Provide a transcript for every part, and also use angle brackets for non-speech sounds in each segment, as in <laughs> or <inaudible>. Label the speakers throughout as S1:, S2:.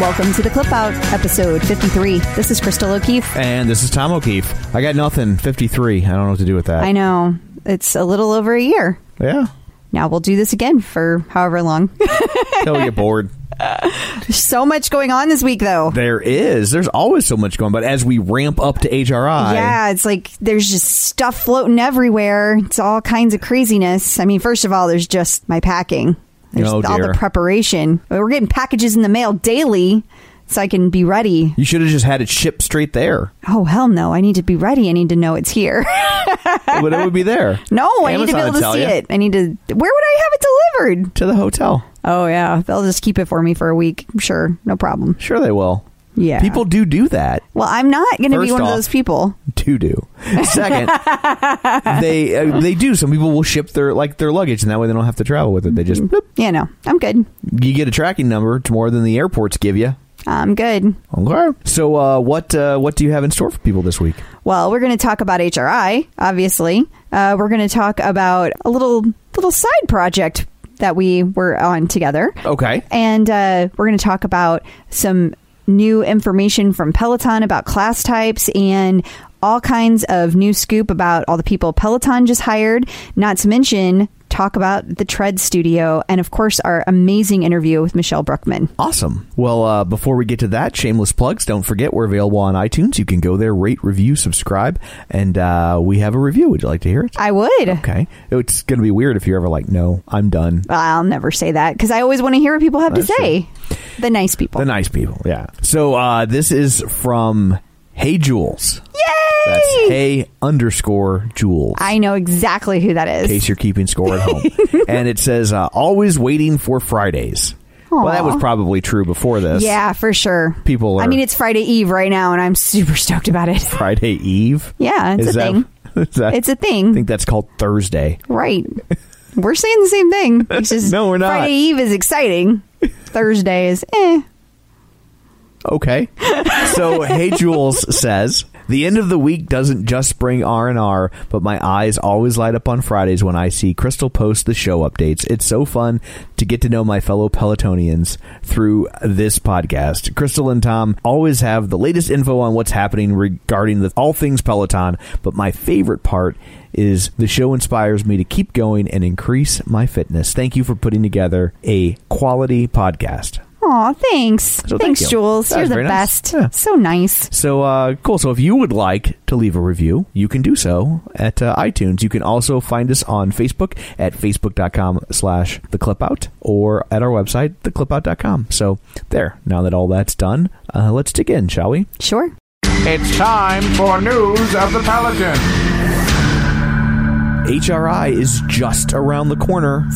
S1: Welcome to the Clip Out, episode 53. This is Crystal O'Keefe.
S2: And this is Tom O'Keefe. I got nothing. 53. I don't know what to do with that.
S1: I know it's a little over a year.
S2: Yeah.
S1: Now we'll do this again for however long. <laughs>
S2: Till we get bored.
S1: There's <laughs> so much going on this week, though.
S2: There is. There's always so much going But as we ramp up to HRI.
S1: Yeah, it's like there's just stuff floating everywhere. It's all kinds of craziness. I mean, first of all, there's just my packing. There's
S2: Oh,
S1: all the preparation. We're getting packages in the mail daily so I can be ready.
S2: You should have just had it shipped straight there.
S1: Oh, hell no. I need to be ready. I need to know it's here.
S2: but it would be there. <laughs>
S1: no, I need to be able to see
S2: you.
S1: it. I need to. Where would I have it delivered?
S2: To the hotel.
S1: Oh, yeah. They'll just keep it for me for a week. Sure. No problem.
S2: Sure they will.
S1: Yeah.
S2: People do do that.
S1: Well, I'm not going to be
S2: First
S1: one of those people.
S2: Do do. Second, <laughs> they uh, they do. Some people will ship their like their luggage, and that way they don't have to travel with it. They just bloop.
S1: Yeah, no. I'm good.
S2: you get a tracking number. It's more than the airports give you.
S1: I'm good.
S2: Okay. So uh, what uh, what do you have in store for people this week?
S1: Well, we're going to talk about HRI, obviously. Uh, we're going to talk about a little little side project that we were on together.
S2: Okay.
S1: And uh, we're going to talk about some new information from Peloton about class types and all kinds of new scoop about all the people Peloton just hired, not to mention talk about the Tread Studio and, of course, our amazing interview with Michelle Brookman.
S2: Awesome. Well, uh, before we get to that, shameless plugs. Don't forget we're available on iTunes. You can go there, rate, review, subscribe, and uh, we have a review. Would you like to hear it?
S1: I would.
S2: Okay. It's going to be weird if you're ever like, no, I'm done.
S1: I'll never say that because I always want to hear what people have
S2: That's
S1: to say. The nice people.
S2: The nice people, yeah. So uh, this is from Hey Jules. That's Hey underscore Jules.
S1: I know exactly who that is.
S2: in case you're keeping score at home. <laughs> and it says, uh, always waiting for Fridays. Well, that was probably true before this.
S1: Yeah, for sure.
S2: People
S1: I mean, it's Friday Eve right now, and I'm super stoked about it. <laughs>
S2: Friday Eve.
S1: Yeah, it's
S2: Is
S1: a
S2: that-
S1: thing. <laughs>
S2: is that-
S1: It's a thing.
S2: I think that's called Thursday.
S1: Right. We're saying the same thing. It's just
S2: No, we're not.
S1: Friday Eve is exciting. Thursday is eh.
S2: Okay. So Hey Jules says the end of the week doesn't just bring R and R, but my eyes always light up on Fridays when I see Crystal post the show updates. It's so fun to get to know my fellow Pelotonians through this podcast. Crystal and Tom always have the latest info on what's happening regarding the all things Peloton, but my favorite part is the show inspires me to keep going and increase my fitness. Thank you for putting together a quality podcast.
S1: Aw, thanks.
S2: So thank
S1: thanks,
S2: you.
S1: Jules.
S2: That
S1: You're
S2: was
S1: the
S2: very nice.
S1: best.
S2: Yeah.
S1: So nice.
S2: So uh, cool. So if you would like to leave a review, you can do so at uh, iTunes. You can also find us on Facebook at facebook.com slash the clip out or at our website, theclipout.com. So there, now that all that's done, uh, let's dig in, shall we?
S1: Sure.
S3: It's time for news of the Pelican.
S2: HRI is just around the corner.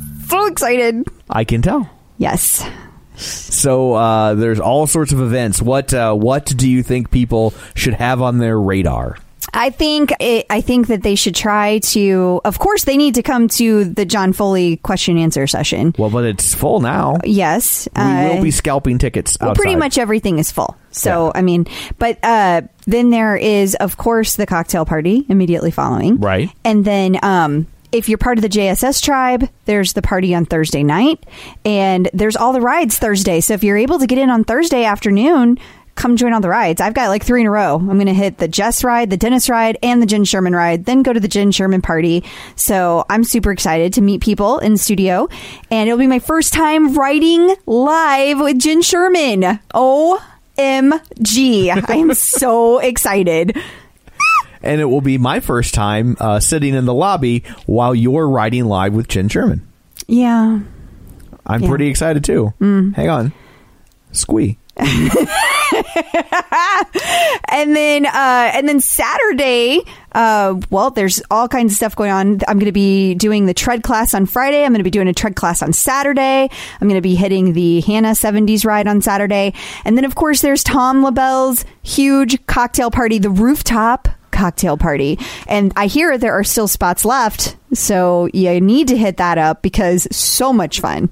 S2: <laughs>
S1: So excited.
S2: I can tell.
S1: Yes.
S2: So uh, there's all sorts of events. What uh, what do you think people should have on their radar?
S1: I think it, I think that they should try to. Of course, they need to come to the John Foley question and answer session.
S2: Well, but it's full now.
S1: Yes,
S2: We
S1: uh,
S2: will be scalping tickets
S1: Well, pretty much everything is full. So,
S2: Yeah.
S1: I mean, but uh, then there is, of course, the cocktail party immediately following.
S2: Right.
S1: And then um, if you're part of the JSS tribe, there's the party on Thursday night. And there's all the rides Thursday. So if you're able to get in on Thursday afternoon, come join all the rides. I've got like three in a row. I'm going to hit the Jess ride, the Dennis ride, and the Jenn Sherman ride, then go to the Jenn Sherman party. So I'm super excited to meet people in studio. And it'll be my first time riding live with Jenn Sherman. OMG. I am so <laughs> excited.
S2: And it will be my first time uh, sitting in the lobby while you're riding live with Jenn Sherman.
S1: Yeah.
S2: I'm
S1: Yeah. Mm.
S2: pretty excited too. Hang on, squee. <laughs>
S1: and then uh, and then Saturday, uh, well, there's all kinds of stuff going on. I'm going to be doing the tread class on Friday. I'm going to be doing a tread class on Saturday. I'm going to be hitting the Hannah 70s ride on Saturday, and then of course there's Tom LaBelle's huge cocktail party, the rooftop cocktail party. And I hear there are still spots left, so you need to hit that up because so much fun.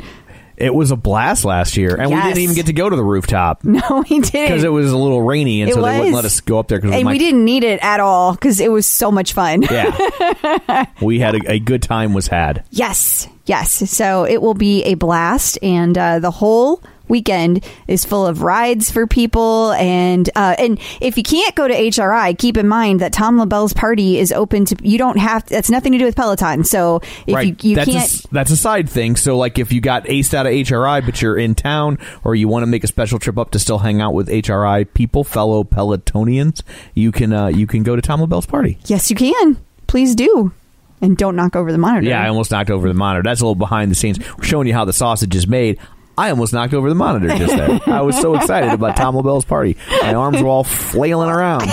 S2: It was a blast last year, and we didn't even get to go to the rooftop <laughs>
S1: No, we didn't
S2: because it was a little rainy, and
S1: It
S2: so they wouldn't let us go up there. Because
S1: and we didn't need it at all because it was so much fun.
S2: Yeah, <laughs> we had a, a good time was had.
S1: Yes, yes. So it will be a blast, and uh, the whole weekend is full of rides for people. And uh, and if you can't go to HRI, keep in mind that Tom LaBelle's party is open to. You don't have. That's nothing to do with Peloton. So if
S2: right,
S1: you, you
S2: that's a
S1: can't.
S2: s- that's a side thing. So, like, if you got aced out of HRI, but you're in town, or you want to make a special trip up to still hang out with HRI people, fellow Pelotonians, you can uh, you can go to Tom LaBelle's party.
S1: yes, you can. Please do, and don't knock over the monitor.
S2: Yeah, I almost knocked over the monitor. That's a little behind the scenes. We're showing you how the sausage is made. I almost knocked over the monitor just there. I was so excited about Tom LaBelle's party. My arms were all flailing around. <laughs>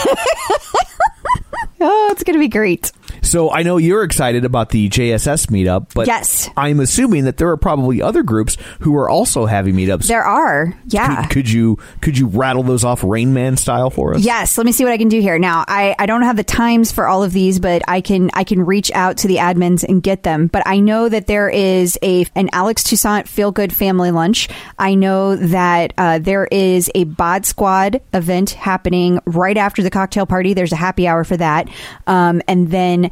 S1: oh, it's gonna be great.
S2: So I know you're excited about the JSS meetup, but
S1: Yes.
S2: I'm assuming that there are probably other groups who are also having meetups.
S1: There are. Yeah.
S2: Could, could you could you rattle those off Rain Man style for us?
S1: Yes, let me see what I can do here. Now, I, I don't have the times for all of these, but I can I can reach out to the admins and get them. But I know that there is a an Alex Toussaint Feel Good Family Lunch. I know that uh, there is a Bod Squad event happening right after the cocktail party. There's a happy hour for that, um, and then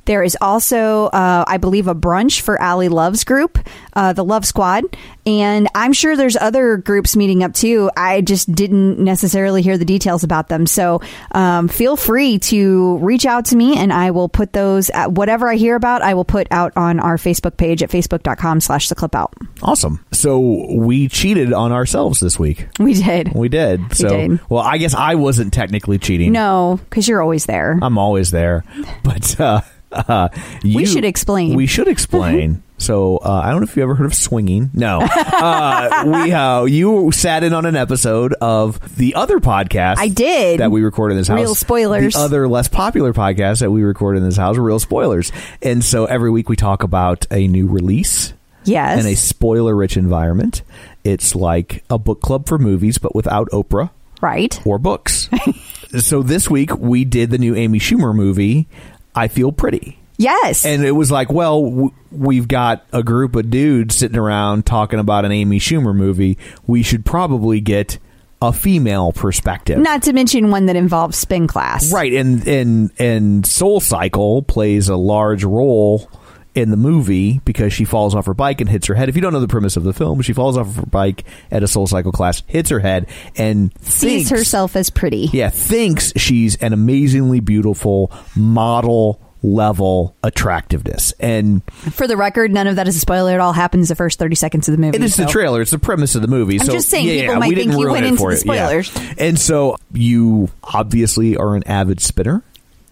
S1: there is also, uh, I believe, a brunch for Ally Love's group, uh, the Love Squad. And I'm sure there's other groups meeting up too. I just didn't necessarily hear the details about them. So um, feel free to reach out to me and I will put those, at whatever I hear about, I will put out on our Facebook page at facebook.com slash the clip out.
S2: Awesome. So we cheated on ourselves this week.
S1: We did.
S2: We did. So
S1: did.
S2: well, I guess I wasn't technically cheating.
S1: No, because you're always there.
S2: I'm always there. But uh, uh, you,
S1: should explain.
S2: We should explain. <laughs> so uh, I don't know if you ever heard of swinging. No, <laughs> uh, we uh, you sat in on an episode of the other podcast.
S1: I did.
S2: that we recorded in this house.
S1: Real spoilers.
S2: The other less popular podcast that we recorded in this house, real spoilers. And so every week we talk about a new release
S1: yes.
S2: in a spoiler rich environment. It's like a book club for movies, but without Oprah
S1: right.
S2: or books. <laughs> so this week we did the new Amy Schumer movie, I Feel Pretty.
S1: Yes.
S2: And it was like, well, w- we've got a group of dudes sitting around talking about an Amy Schumer movie. We should probably get a female perspective.
S1: Not to mention one that involves spin class.
S2: Right, and and and Soul Cycle plays a large role in the movie because she falls off her bike and hits her head. If you don't know the premise of the film, she falls off of her bike at a Soul Cycle class, hits her head, and
S1: Sees
S2: thinks,
S1: herself as pretty.
S2: yeah, thinks she's an amazingly beautiful model level attractiveness, and
S1: For the record, none of that is a spoiler. It all happens the first 30 seconds of the movie.
S2: it is the trailer. It's the premise of the movie.
S1: I'm
S2: so,
S1: just saying,
S2: yeah,
S1: people
S2: yeah,
S1: might
S2: we
S1: think you went into the
S2: you. Yeah.
S1: spoilers.
S2: And so you obviously are an avid spinner,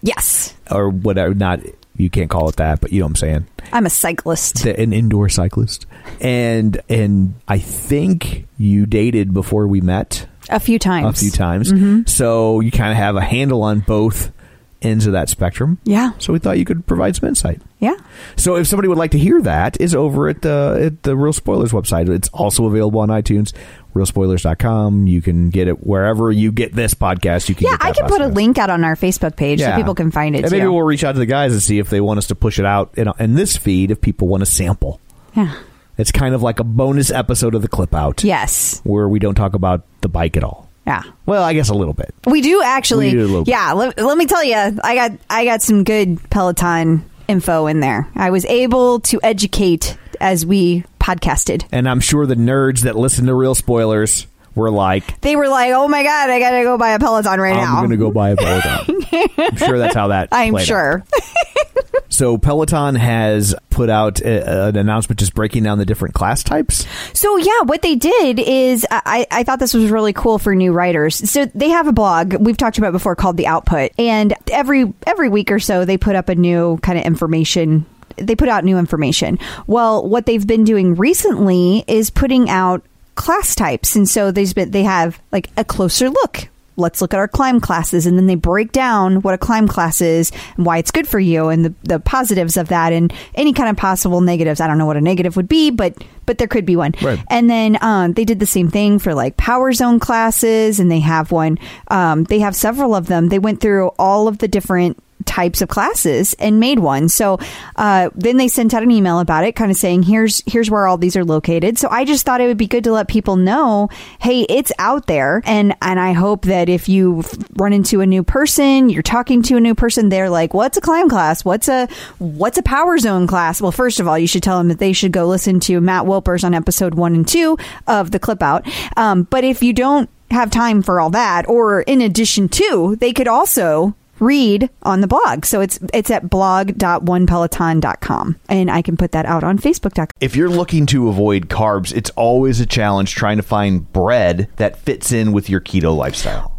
S1: Yes.
S2: or whatever. Not you can't call it that, but you know what I'm saying.
S1: I'm a cyclist.
S2: the- an indoor cyclist, and and I think you dated before we met
S1: A few times.
S2: a few times,
S1: Mm-hmm.
S2: so you kind of have a handle on both ends of that spectrum.
S1: Yeah.
S2: So we thought you could provide some insight.
S1: Yeah.
S2: So if somebody would like to hear that, is over at the at the Real Spoilers website. It's also available on iTunes, realspoilers.com. You can get it wherever you get this podcast. You can
S1: Yeah, I can put a link out on our Facebook page so people can find it
S2: And
S1: too.
S2: maybe we'll reach out to the guys and see if they want us to push it out in, in this feed if people want to sample.
S1: yeah.
S2: It's kind of like a bonus episode of the clip out.
S1: Yes.
S2: Where we don't talk about the bike at all.
S1: Yeah.
S2: Well, I guess a little bit.
S1: We do actually.
S2: We do a little bit.
S1: yeah. Let, let me tell you, I got I got some good Peloton info in there. I was able to educate as we podcasted.
S2: And I'm sure the nerds that listen to real spoilers were like,
S1: They were like, "Oh my god, I gotta go buy a Peloton right now."
S2: I'm going to go buy a Peloton. <laughs> I'm sure that's how that
S1: I'm
S2: played out.
S1: sure. <laughs>
S2: So Peloton has put out a, an announcement just breaking down the different class types.
S1: So yeah, what they did is I, I thought this was really cool for new writers. So they have a blog we've talked about before called The Output, and every every week or so they put up a new kind of information. They put out new information. Well, what they've been doing recently is putting out class types, and so there's been they have like a closer look. Let's look at our climb classes, and then they break down what a climb class is and why it's good for you, and the, the positives of that, and any kind of possible negatives. I don't know what a negative would be, but but there could be one.
S2: Right.
S1: And then um, they did the same thing for like Power Zone classes, and they have one. Um, they have several of them. They went through all of the different types of classes and made one. So uh, then they sent out an email about it, kind of saying, "Here's here's where all these are located." So I just thought it would be good to let people know, hey, it's out there, and and I hope that if you run into a new person, you're talking to a new person, they're like, "What's a climb class? What's a what's a Power Zone class?" Well, first of all, you should tell them that they should go listen to Matt Wilpers on episode one and two of the clip out. Um, but if you don't have time for all that, or in addition to, they could also read on the blog. So it's it's at blog.onepeloton.com and I can put that out on facebook.com.
S2: If you're looking to avoid carbs, it's always a challenge trying to find bread that fits in with your keto lifestyle.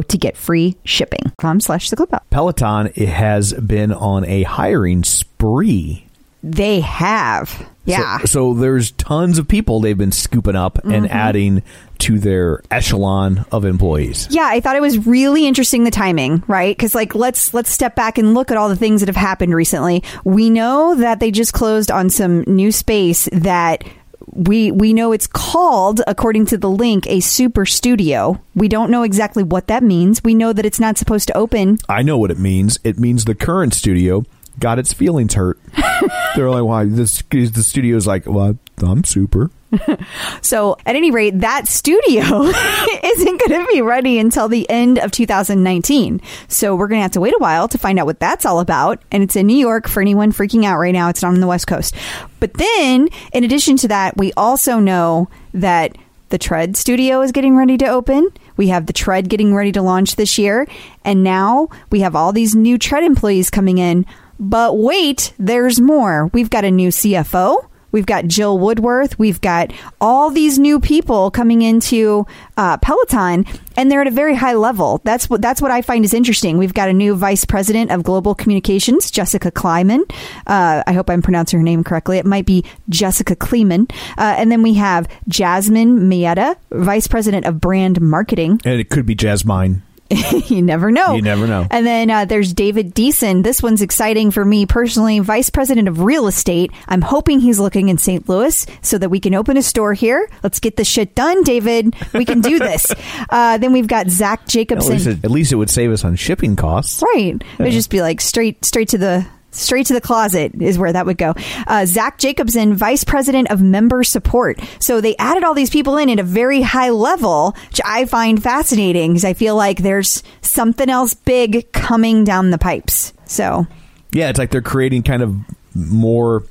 S1: to get free shipping. Com slash the clip out.
S2: Peloton has been on a hiring spree.
S1: They have. Yeah.
S2: So, so there's tons of people they've been scooping up and mm-hmm. adding to their echelon of employees.
S1: Yeah, I thought it was really interesting the timing, right? Because like let's let's step back and look at all the things that have happened recently. We know that they just closed on some new space that we we know it's called according to the link a super studio. We don't know exactly what that means. We know that it's not supposed to open.
S2: I know what it means. It means the current studio got its feelings hurt. <laughs> They're like, "Why this?" The studio's like, "Well, I'm super." <laughs>
S1: So, at any rate, that studio <laughs> isn't going to be ready until the end of 2019. So, we're going to have to wait a while to find out what that's all about. And it's in New York for anyone freaking out right now. It's not on the West Coast. But then, in addition to that, we also know that the Tread studio is getting ready to open. We have the Tread getting ready to launch this year. And now we have all these new Tread employees coming in. But wait, there's more. We've got a new CFO. We've got Jill Woodworth. We've got all these new people coming into uh, Peloton, and they're at a very high level. That's what that's what I find is interesting. We've got a new vice president of global communications, Jessica Kleiman. Uh, I hope I'm pronouncing her name correctly. It might be Jessica Kleeman. Uh, and then we have Jasmine Maietta, vice president of brand marketing.
S2: And it could be Jasmine. <laughs>
S1: you never know.
S2: You never know.
S1: And then uh, there's David Deason. This one's exciting for me personally. Vice President of Real Estate. I'm hoping he's looking in St. Louis so that we can open a store here. Let's get this shit done, David. We can do this. <laughs> uh, then we've got Zach
S2: At
S1: Jacobson.
S2: least, it, at least it would save us on shipping costs.
S1: Right. It would just be like straight straight to the straight to the closet is where that would go. Uh, Zach Jacobson, vice president of member support. So they added all these people in at a very high level, which I find fascinating because I feel like there's something else big coming down the pipes. So
S2: Yeah, it's like they're creating kind of more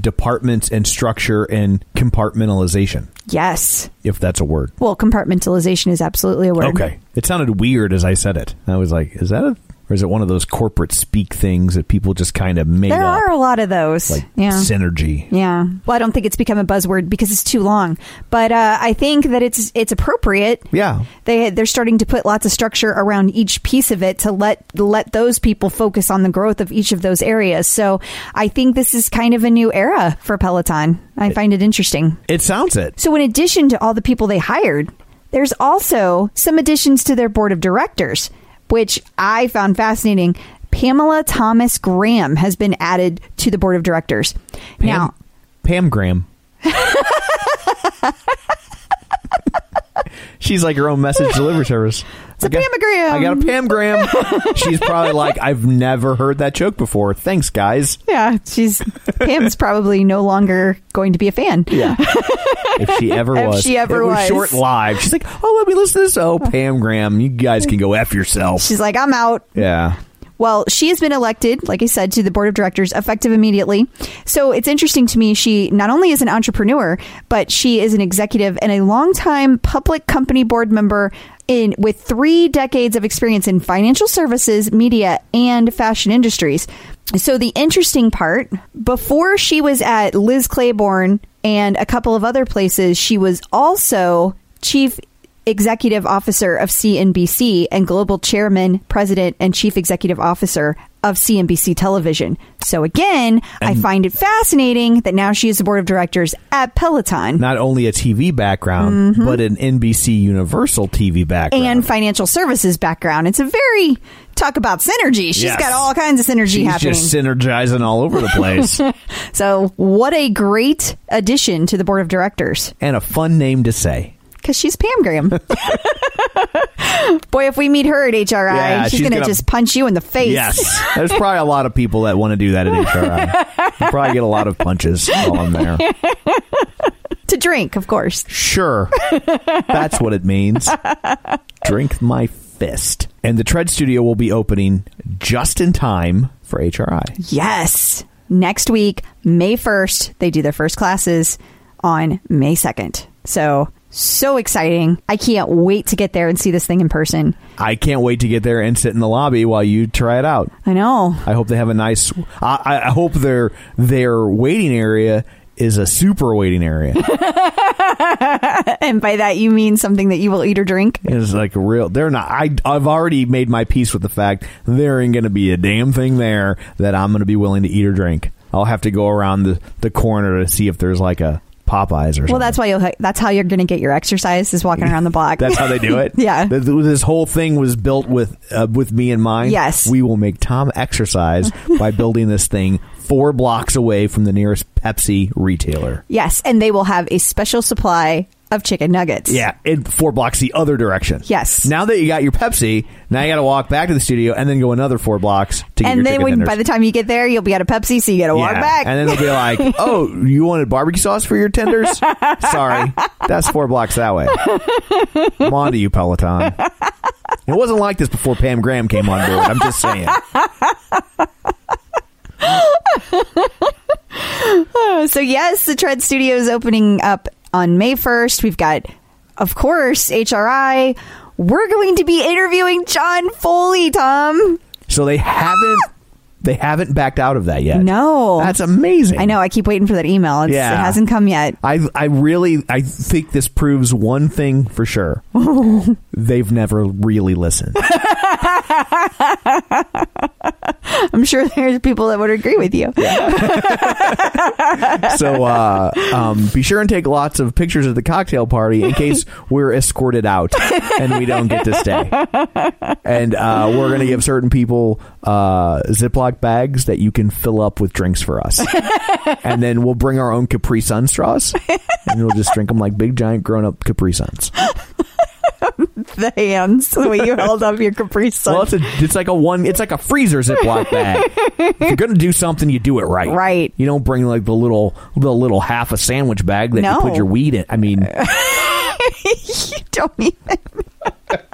S2: departments and structure and compartmentalization,
S1: yes.
S2: if that's a word.
S1: Well, compartmentalization is absolutely a word.
S2: Okay. It sounded weird as I said it. I was like, is that a, or is it one of those corporate speak things that people just kind of made
S1: There
S2: up?
S1: are a lot of those.
S2: like
S1: yeah.
S2: synergy.
S1: Yeah. Well, I don't think it's become a buzzword because it's too long, but uh, I think that it's it's appropriate.
S2: Yeah.
S1: They they're starting to put lots of structure around each piece of it to let let those people focus on the growth of each of those areas. So I think this is kind of a new era for Peloton. I find it interesting.
S2: It sounds it.
S1: So in addition to all the people they hired, there's also some additions to their board of directors, which I found fascinating. Pamela Thomas Graham has been added to the board of directors.
S2: Pam,
S1: now,
S2: Pam Graham. <laughs> She's like her own message delivery service. It's
S1: a Pamagram.
S2: I got a Pam Graham. <laughs> She's probably like, I've never heard that joke before. Thanks, guys.
S1: yeah, she's Pam's probably no longer going to be a fan.
S2: Yeah. if she ever <laughs>
S1: If
S2: was.
S1: she ever
S2: it was.
S1: was.
S2: short live. She's like, oh, let me listen to this. Oh, Pam Graham, you guys can go F yourself.
S1: She's like, I'm out.
S2: Yeah.
S1: Well, she has been elected, like I said, to the board of directors effective immediately. So it's interesting to me. She not only is an entrepreneur, but she is an executive and a longtime public company board member in with three decades of experience in financial services, media, and fashion industries. So the interesting part, before she was at Liz Claiborne and a couple of other places, she was also chief executive officer of CNBC and global chairman, president, and chief executive officer of CNBC television. So again, I find it fascinating that now she is the board of directors at Peloton
S2: Not only a TV background, but an NBC Universal TV background.
S1: Mm-hmm. and financial services background. It's a very talk about synergy. She's
S2: Yes.
S1: got all kinds of synergy
S2: She's
S1: happening.
S2: just synergizing all over the place. <laughs>
S1: so what a great addition to the board of directors.
S2: and a fun name to say.
S1: Because she's Pam Graham. Boy, if we meet her at HRI,
S2: Yeah,
S1: she's,
S2: she's
S1: going to just punch you in the face.
S2: Yes. There's probably a lot of people that want to do that at HRI. You probably get a lot of punches while I'm there. <laughs>
S1: to drink, of course.
S2: Sure. That's what it means. Drink my fist. And the Tread Studio will be opening just in time for HRI.
S1: Yes. Next week, May 1st, they do their first classes on May 2nd. So, so exciting. I can't wait to get there and see this thing in person.
S2: I can't wait to get there and sit in the lobby while you try it out.
S1: I know.
S2: I hope they have a nice. I, I hope their their waiting area is a super waiting area. <laughs>
S1: And by that, you mean something that you will eat or drink?
S2: It's like a real. They're not. I I've already made my peace with the fact there ain't going to be a damn thing there that I'm going to be willing to eat or drink. I'll have to go around the the corner to see if there's like a Popeyes or something.
S1: Well, that's why you'll, that's how you're going to get your exercise is walking around the block.
S2: That's how they do it. <laughs>
S1: Yeah.
S2: Th- th- This whole thing was built with uh, with me in mind.
S1: Yes.
S2: We will make Tom exercise <laughs> by building this thing four blocks away from the nearest Pepsi retailer.
S1: yes. And they will have a special supply of chicken nuggets.
S2: Yeah, it four blocks the other direction.
S1: Yes.
S2: Now that you got your Pepsi, now you got to walk back to the studio and then go another four blocks to get your
S1: And then when,
S2: tenders.
S1: by the time you get there, you'll be out of Pepsi, so you got to walk
S2: Yeah.
S1: back.
S2: And then they'll be like, <laughs> "Oh, you wanted barbecue sauce for your tenders? <laughs> Sorry, that's four blocks that way." <laughs> I'm on to you, Peloton. It wasn't like this before Pam Graham came on board. I'm just saying.
S1: So yes, the Tread Studio is opening up on May 1st. We've got, of course, HRI. We're going to be interviewing John Foley, Tom.
S2: So they haven't they haven't backed out of that yet.
S1: No.
S2: that's amazing.
S1: I know. I keep waiting for that email. It's,
S2: Yeah.
S1: It hasn't come yet.
S2: I I really I think this proves one thing for sure. <laughs> They've never really listened. <laughs>
S1: I'm sure there's people that would agree with you. <laughs>
S2: so uh, um, be sure and take lots of pictures of the cocktail party in case we're escorted out and we don't get to stay. And uh, we're going to give certain people uh, Ziploc bags that you can fill up with drinks for us. <laughs> and then we'll bring our own Capri Sun straws and we'll just drink them like big, giant, grown up Capri Suns.
S1: The hands, the way you held up your Capri Sun.
S2: Well, it's, a, it's like a one. It's like a freezer Ziploc bag. if you're gonna do something, you do it right.
S1: Right.
S2: You don't bring like the little the little half a sandwich bag that
S1: No.
S2: you put your weed in. I mean, <laughs>
S1: you don't even.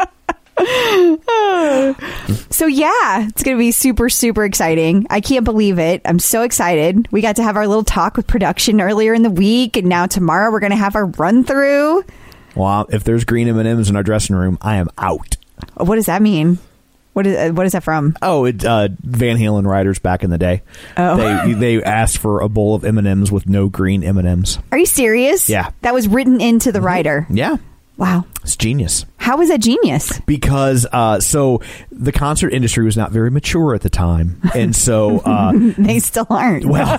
S1: <laughs> <laughs> so yeah, it's gonna be super super exciting. I can't believe it. I'm so excited. We got to have our little talk with production earlier in the week, and now tomorrow we're gonna have our run through.
S2: well, if there's green M and M's in our dressing room, I am out.
S1: What does that mean? What is uh, what is that from?
S2: Oh, it uh, Van Halen riders back in the day.
S1: Oh.
S2: They <laughs> they asked for a bowl of M and M's with no green M and M's.
S1: Are you serious?
S2: Yeah.
S1: that was written into the writer.
S2: Yeah,
S1: Wow,
S2: it's genius.
S1: how is that genius?
S2: because uh, so the concert industry was not very mature at the time, and so uh, <laughs>
S1: They still aren't.
S2: well,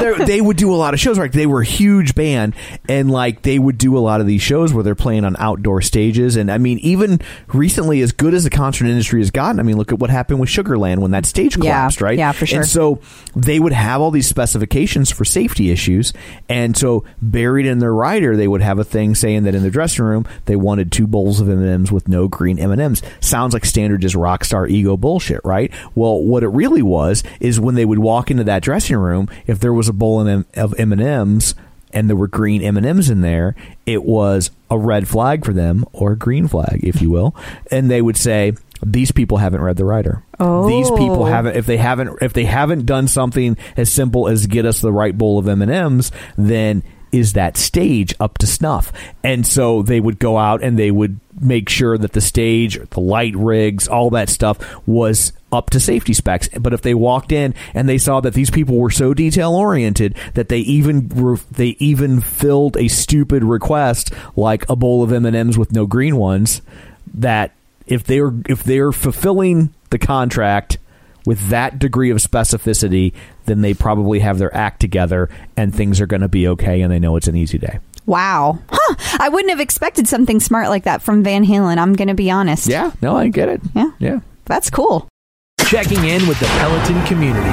S2: they're- would do a lot of shows. Like they were a huge band, and like they would do a lot of these shows where they're playing on outdoor stages. And I mean, even recently, as good as the concert industry has gotten, I mean, look at what happened with Sugarland when that stage
S1: Yeah,
S2: collapsed, right?
S1: yeah, for sure.
S2: And so they would have all these specifications for safety issues, and so buried in their rider, they would have a thing saying that in the dressing room they wanted two bowls of M and M's with no green M and M's. Sounds like standard just rock star ego bullshit, right? Well, what it really was is when they would walk into that dressing room, if there was a bowl of M and M's and there were green M and M's in there, it was a red flag for them or a green flag, if you will, and they would say. These people haven't read the writer. These people
S1: Oh.
S2: haven't. If they haven't, if they haven't done something as simple as get us the right bowl of M and M's, then is that stage up to snuff? And so they would go out and they would make sure that the stage, the light rigs, all that stuff was up to safety specs. But if they walked in and they saw that these people were so detail oriented that they even were, they even filled a stupid request like a bowl of M and M's with no green ones, that if they're if they're fulfilling the contract with that degree of specificity, then they probably have their act together and things are going to be okay and they know it's an easy day.
S1: Wow, huh? I wouldn't have expected something smart like that from Van Halen. I'm going to be honest.
S2: Yeah, no, I get it.
S1: Yeah.
S2: Yeah.
S1: that's cool.
S4: Checking in with the Peloton community.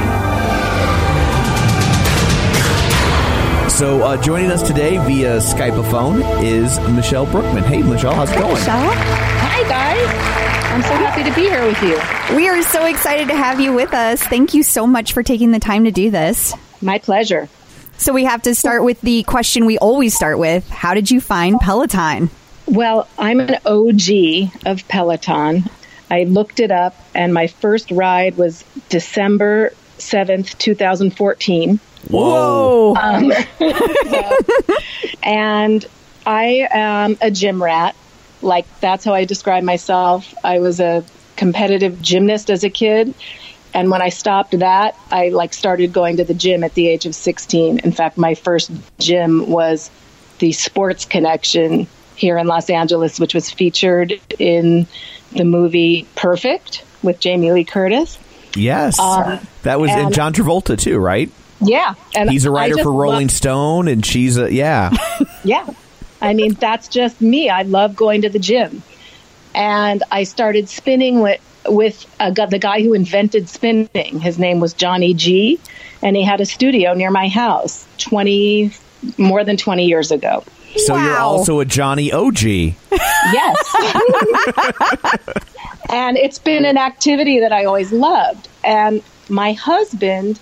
S2: So uh, joining us today via Skype phone is Michelle Brookman. Hey, Michelle, how's it going?
S5: Hi, guys. I'm so happy to be here with you.
S1: We are so excited to have you with us. Thank you so much for taking the time to do this.
S5: My pleasure.
S1: So we have to start with the question we always start with. How did you find Peloton?
S5: Well, I'm an OG of Peloton. I looked it up, and my first ride was December 7th, 2014.
S1: Whoa.
S5: Um, <laughs> and I am a gym rat. Like, that's how I describe myself. I was a competitive gymnast as a kid. And when I stopped that, I like started going to the gym at the age of 16. In fact, my first gym was the Sports Connection here in Los Angeles, which was featured in the movie Perfect with Jamie Lee Curtis.
S2: Yes. Um, that was in
S5: and-
S2: John Travolta too, right?
S5: Yeah, and
S2: He's a writer for Rolling
S5: love-
S2: Stone and she's a yeah. <laughs>
S5: Yeah. I mean, that's just me. I love going to the gym. And I started spinning with with a, the guy who invented spinning. His name was Johnny G, and he had a studio near my house 20 more than 20 years ago.
S2: So you're also a Johnny OG.
S5: Yes. <laughs> and it's been an activity that I always loved. And my husband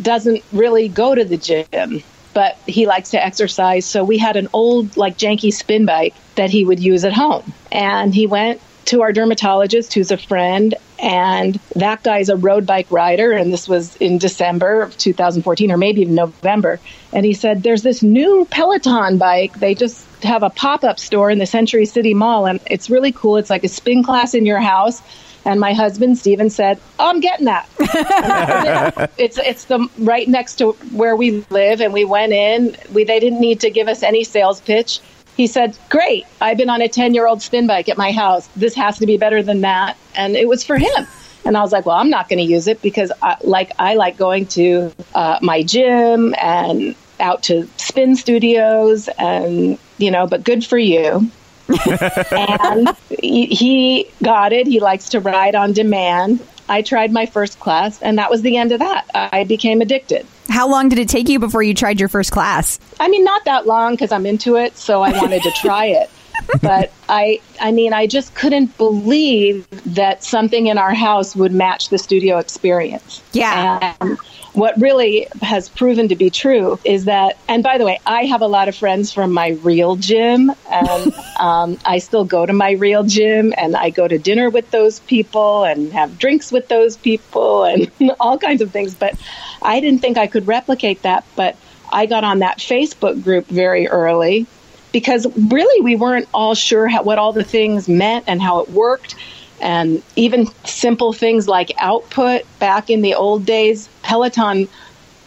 S5: doesn't really go to the gym, but he likes to exercise. So we had an old, like, janky spin bike that he would use at home. And he went to our dermatologist, who's a friend, and that guy's a road bike rider. And this was in December of 2014, or maybe even November. And he said, There's this new Peloton bike. They just have a pop up store in the Century City Mall, and it's really cool. It's like a spin class in your house. And my husband Steven said, "Oh, I'm getting that." <laughs> it's it's the right next to where we live, and we went in. We they didn't need to give us any sales pitch. He said, "Great, I've been on a ten year old spin bike at my house. This has to be better than that." And it was for him. And I was like, well, I'm not going to use it because I, like I like going to uh, my gym and out to spin studios and you know, but good for you. And he, got it. He likes to ride on demand. I tried my first class, and that was the end of that. I became addicted.
S1: How long did it take you before you tried your first class?
S5: I mean, not that long because I'm into it, so I wanted to try it. <laughs> but I, I mean, I just couldn't believe that something in our house would match the studio experience.
S1: Yeah.
S5: And what really has proven to be true is that, and by the way, I have a lot of friends from my real gym, and <laughs> um, I still go to my real gym, and I go to dinner with those people and have drinks with those people and <laughs> all kinds of things. But I didn't think I could replicate that. But I got on that Facebook group very early because really we weren't all sure how, what all the things meant and how it worked and even simple things like output back in the old days peloton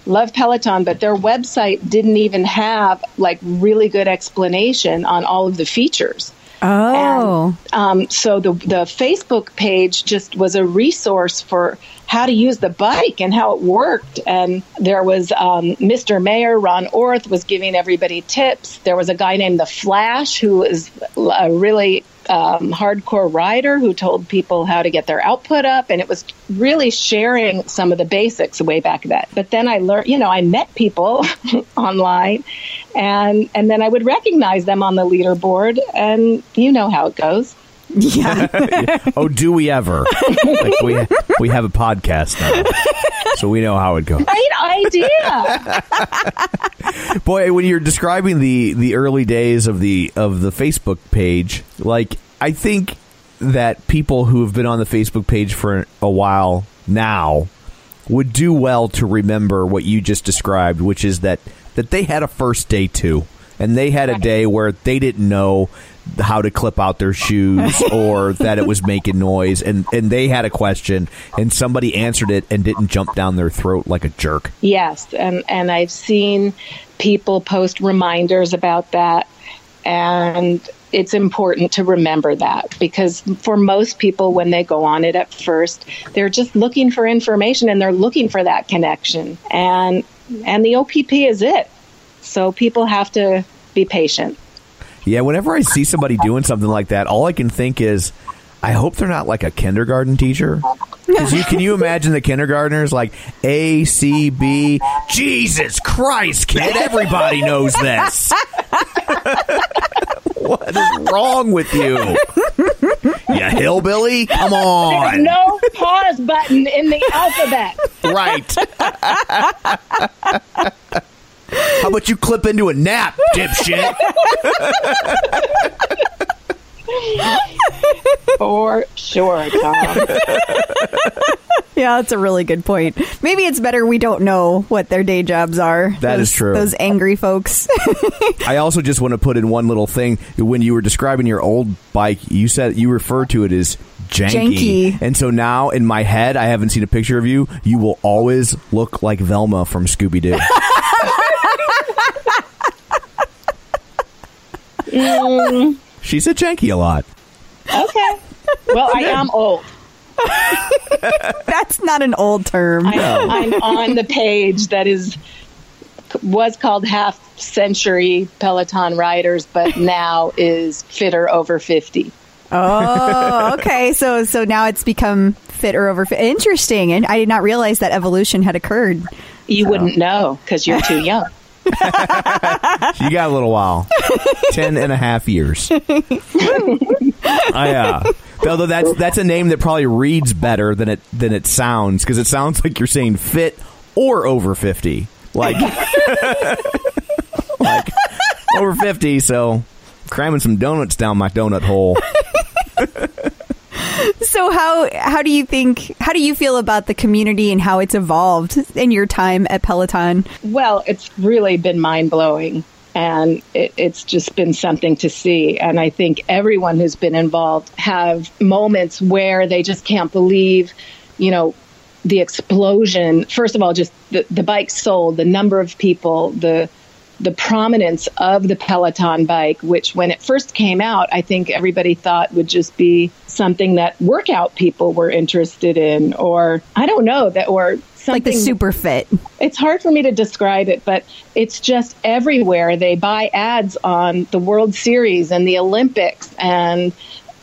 S5: love peloton but their website didn't even have like really good explanation on all of the features
S1: Oh.
S5: and, um, so the the Facebook page just was a resource for how to use the bike and how it worked. And there was um, Mr. Mayor Ron Orth was giving everybody tips. There was a guy named the Flash who was a really um, hardcore rider who told people how to get their output up, and it was really sharing some of the basics way back then. But then I learned, you know, I met people <laughs> online, and and then I would recognize them on the leaderboard, and you know how it goes. <laughs>
S1: Yeah.
S2: oh, do we ever? like we we have a podcast now, so we know how it goes.
S5: Great idea.
S2: Boy, when you're describing the the early days of the of the Facebook page, like I think that people who have been on the Facebook page for a while now would do well to remember what you just described, which is that that they had a first day too, and they had a day where they didn't know how to clip out their shoes <laughs> or that it was making noise. And and they had a question and somebody answered it and didn't jump down their throat like a jerk.
S5: Yes, and and I've seen people post reminders about that, and it's important to remember that because for most people, when they go on it at first, they're just looking for information and they're looking for that connection, and and the OPP is it. So people have to be patient.
S2: Yeah, whenever I see somebody doing something like that, all I can think is, I hope they're not like a kindergarten teacher. You can you imagine the kindergartners like A C B? Jesus Christ, kid! Everybody knows this. <laughs> what is wrong with you? You hillbilly? Come on!
S5: There's No pause button in the alphabet.
S2: Right. <laughs> How about you clip into a nap, dipshit?
S5: For sure, Tom. <laughs>
S1: yeah, that's a really good point. Maybe it's better we don't know what their day jobs are.
S2: That
S1: those,
S2: is true.
S1: Those angry folks. <laughs>
S2: I also just want to put in one little thing. When you were describing your old bike, you said you referred to it as janky.
S1: Janky.
S2: And so now in my head, I haven't seen a picture of you. You will always look like Velma from Scooby Doo. <laughs> <laughs> she said janky a lot.
S5: Okay. Well, I am old. <laughs>
S1: that's not an old term.
S5: I, I'm on the page that is was called half century Peloton riders, but now is fitter over fifty.
S1: oh, okay. So so now it's become fitter over fit. Interesting. And I did not realize that evolution had occurred.
S5: You wouldn't know because you're too young. <laughs>
S2: You got a little while. Ten and a half years. I, uh, although that's that's a name that probably reads better than it than it sounds because it sounds like you're saying fit or over fifty. Like, <laughs> like over fifty, so cramming some donuts down my donut hole. <laughs>
S1: So how how do you think how do you feel about the community and how it's evolved in your time at Peloton?
S5: Well, it's really been mind blowing. And it, it's just been something to see. And I think everyone who's been involved have moments where they just can't believe, you know, the explosion. First of all, just the, the sold, the number of people, the the prominence of the Peloton bike, which when it first came out, I think everybody thought would just be something that workout people were interested in, or I don't know that, or something
S1: Like the super fit.
S5: it's hard for me to describe it, but it's just everywhere. They buy ads on the World Series and the Olympics. And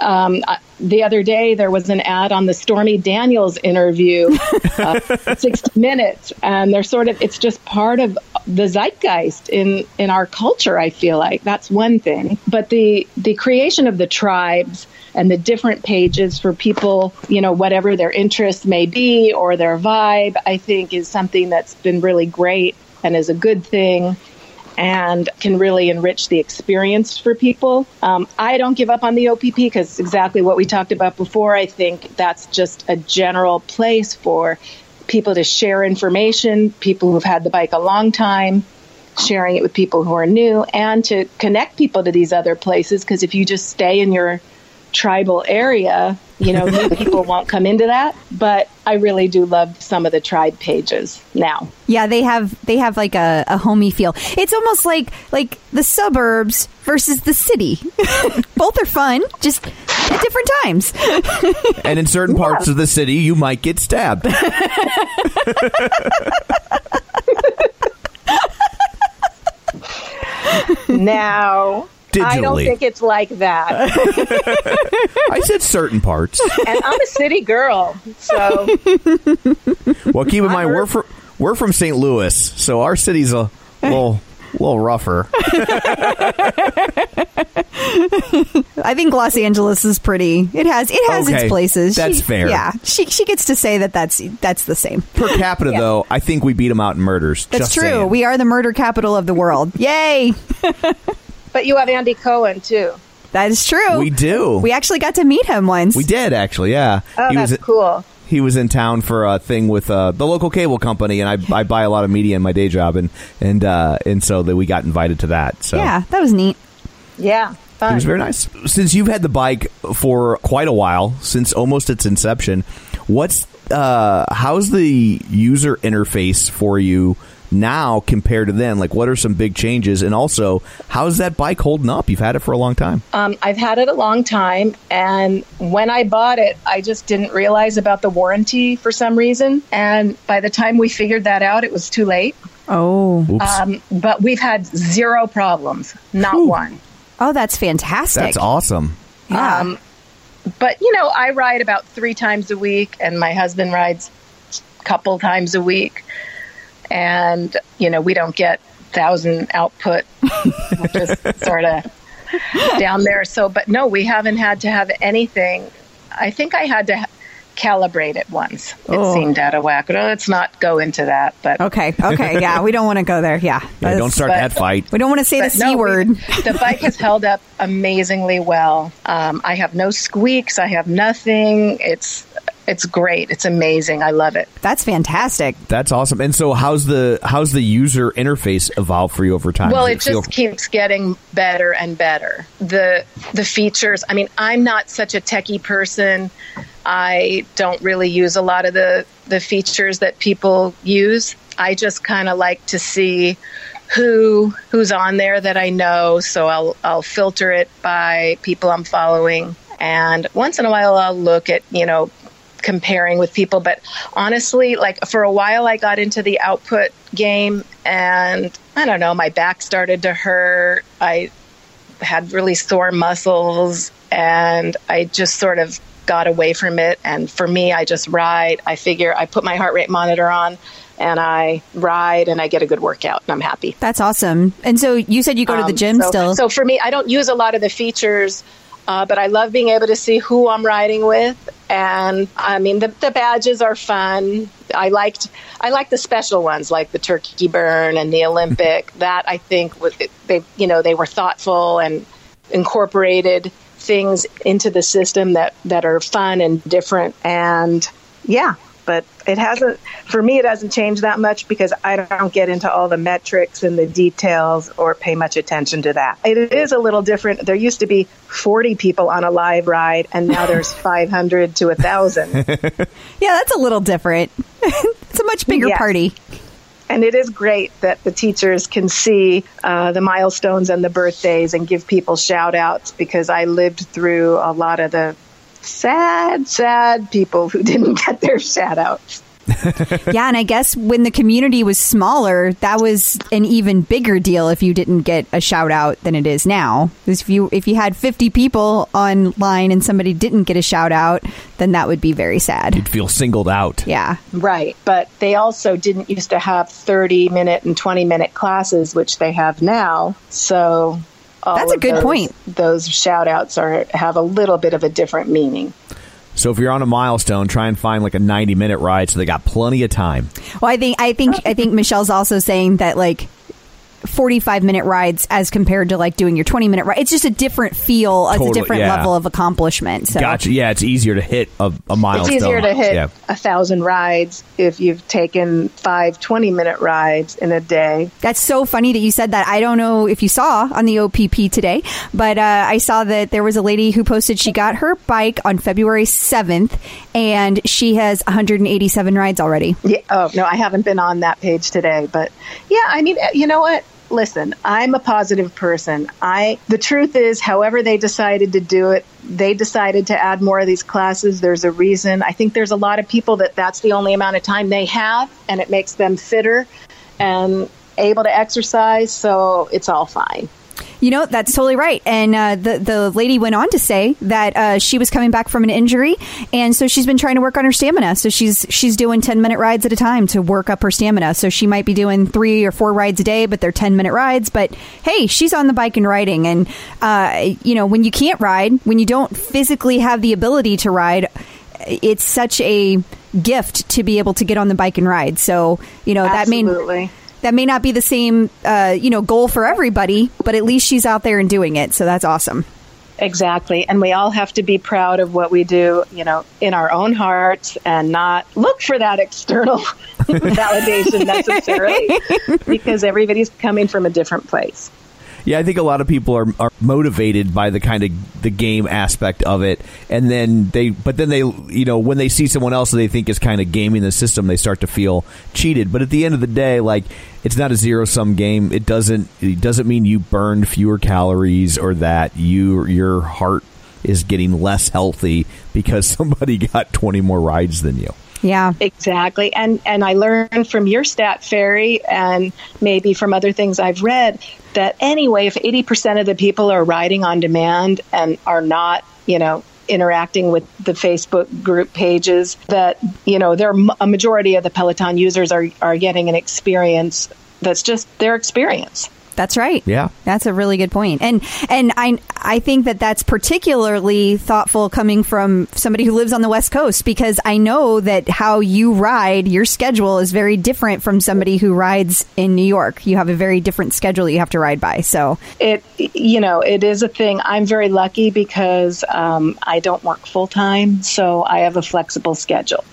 S5: um, I- the other day, there was an ad on the Stormy Daniels interview, uh, <laughs> 60 Minutes. And they're sort of, it's just part of the zeitgeist in, in our culture, I feel like. That's one thing. But the, the creation of the tribes, and the different pages for people, you know, whatever their interest may be or their vibe, I think is something that's been really great and is a good thing and can really enrich the experience for people. Um, I don't give up on the OPP because exactly what we talked about before. I think that's just a general place for people to share information, people who've had the bike a long time, sharing it with people who are new, and to connect people to these other places. Because if you just stay in your tribal area, you know, new <laughs> people won't come into that. But I really do love some of the tribe pages now.
S1: Yeah, they have they have like a, a homey feel. It's almost like like the suburbs versus the city. <laughs> Both are fun, just at different times. <laughs>
S2: And in certain parts of the city, you might get stabbed.
S5: Now, I don't think it's like that. <laughs>
S2: I said certain parts.
S5: and I'm a city girl, so
S2: Well, keep in mind we're from we're from St. Louis, so our city's a little little rougher. <laughs>
S1: I think Los Angeles is pretty. It has it has
S2: Okay,
S1: its places.
S2: that's
S1: She-
S2: fair.
S1: Yeah, she she gets to say that that's that's the same.
S2: Per capita, though, I think we beat them out in murders.
S1: That's
S2: Just
S1: true.
S2: saying.
S1: We are the murder capital of the world. Yay! <laughs>
S5: but you have Andy Cohen too.
S1: That is true.
S2: We do.
S1: We actually got to meet him once.
S2: We did actually, yeah.
S5: Oh,
S2: he
S5: that's
S2: was
S5: cool.
S2: he was in town for a thing with uh, the local cable company, and I, I buy a lot of media in my day job, and and uh, and so that we got invited to that. So
S1: Yeah, that was neat.
S5: Yeah,
S2: It was very nice. Since you've had the bike for quite a while, since almost its inception, what's uh, how's the user interface for you now compared to then? Like, what are some big changes? And also, how's that bike holding up? You've had it for a long time.
S5: Um, I've had it a long time, and when I bought it, I just didn't realize about the warranty for some reason. And by the time we figured that out, it was too late.
S1: Oh,
S5: Um, but we've had zero problems, not one.
S1: oh, that's fantastic.
S2: that's awesome.
S1: Yeah.
S5: Um, but you know, I ride about three times a week, and my husband rides a couple times a week, and you know, we don't get thousand output, We're just <laughs> sort of down there. So, but no, we haven't had to have anything. I think I had to ha- calibrate it once. It
S1: Oh.
S5: seemed out of whack. But let's not go into that. But
S1: okay, okay, yeah, we don't want to go there. Yeah, <laughs>
S2: Yeah, don't start
S5: but-
S2: that fight.
S1: We don't want to say the c
S5: no, we-
S1: word.
S5: the bike has held up amazingly well. Um, I have no squeaks. I have nothing. It's it's great. It's amazing. I love it.
S1: That's fantastic.
S2: That's awesome. And so, how's the how's the user interface evolved for you over time?
S5: Well,
S2: Does
S5: it just
S2: feel-
S5: keeps getting better and better. The the features. I mean, I'm not such a techie person. I don't really use a lot of the the features that people use. I just kind of like to see who who's on there that I know, so I'll I'll filter it by people I'm following. And once in a while I'll look at, you know, comparing with people, but honestly, like for a while I got into the output game and I don't know, my back started to hurt. I had really sore muscles and I just sort of got away from it. And for me, I just ride. I figure I put my heart rate monitor on and I ride and I get a good workout and I'm happy.
S1: That's awesome. And so you said you go to the
S5: Um,
S1: gym
S5: so,
S1: still.
S5: So for me, I don't use a lot of the features, uh, but I love being able to see who I'm riding with. And I mean, the, the badges are fun. I liked I like the special ones like the Turkey Burn and the <laughs> Olympic. that I think was they you know they were thoughtful and incorporated things into the system that that are fun and different. And yeah, but it hasn't for me it hasn't changed that much because I don't get into all the metrics and the details or pay much attention to that. It is a little different. There used to be 40 people on a live ride and now there's <laughs> 500 to 1000. <laughs>
S1: yeah, that's a little different. <laughs> it's a much bigger
S5: Yeah.
S1: party.
S5: And it is great that the teachers can see uh, the milestones and the birthdays and give people shout outs because I lived through a lot of the sad, sad people who <laughs> didn't get their shout out. <laughs>
S1: yeah, and I guess when the community was smaller, that was an even bigger deal if you didn't get a shout out than it is now. If you if you had 50 people online and somebody didn't get a shout out, then that would be very sad.
S2: You'd feel singled out.
S1: Yeah.
S5: Right. But they also didn't used to have 30 minute and 20 minute classes, which they have now. So all
S1: That's a good
S5: those-
S1: point.
S5: Those shout outs are have a little bit of a different meaning.
S2: So if you're on a milestone, try and find like a 90 minute ride so they got plenty of time.
S1: Well, I think I think I think Michelle's also saying that like 45 minute rides as compared to like doing your 20 minute ride. It's just a different feel, it's a different
S2: yeah.
S1: level of accomplishment. So
S2: Gotcha. Yeah, it's easier to hit a, a milestone.
S5: It's easier to hit
S2: Yeah.
S5: a thousand rides if you've taken five 20 minute rides in a day.
S1: That's so funny that you said that. I don't know if you saw on the OPP today, but uh, I saw that there was a lady who posted she got her bike on February 7th and she has 187 rides already.
S5: Yeah. Oh no, I haven't been on that page today, but yeah, I mean, you know what? Listen, I'm a positive person. I the truth is, however they decided to do it, they decided to add more of these classes. There's a reason. I think there's a lot of people that that's the only amount of time they have, and it makes them fitter and able to exercise. So it's all fine.
S1: You know, that's totally right. And uh, the the lady went on to say that uh, she was coming back from an injury, and so she's been trying to work on her stamina. So she's she's doing ten minute rides at a time to work up her stamina. So she might be doing three or four rides a day, but they're ten minute rides. But hey, she's on the bike and riding, and uh, you know, when you can't ride, when you don't physically have the ability to ride, it's such a gift to be able to get on the bike and ride. So you know that may
S5: Absolutely.
S1: That may not be the same uh, you know goal for everybody but at least she's out there and doing it so that's awesome
S5: Exactly. And we all have to be proud of what we do, you know, in our own hearts and not look for that external <laughs> validation <laughs> necessarily because everybody's coming from a different place.
S2: Yeah, I think a lot of people are, are motivated by the kind of the game aspect of it, and then they, but then they, you know, when they see someone else that they think is kind of gaming the system, they start to feel cheated. But at the end of the day, like it's not a zero sum game. It doesn't it doesn't mean you burned fewer calories or that you your heart is getting less healthy because <laughs> somebody got twenty more rides than you.
S1: Yeah
S5: Exactly. And and I learned from your stat fairy and maybe from other things I've read that anyway if 80% of the people are riding on demand and are not, you know, interacting with the Facebook group pages that, you know, there a majority of the Peloton users are are getting an experience that's just their experience.
S1: That's right.
S2: Yeah.
S1: that's a really good point. And and i i think that that's particularly thoughtful coming from somebody who lives on the west coast because i know that how you ride your schedule is very different from somebody who rides in new york. You have a very different schedule that you have to ride by. So
S5: it you know it is a thing. I'm very lucky because um, i don't work full time so i have a flexible schedule.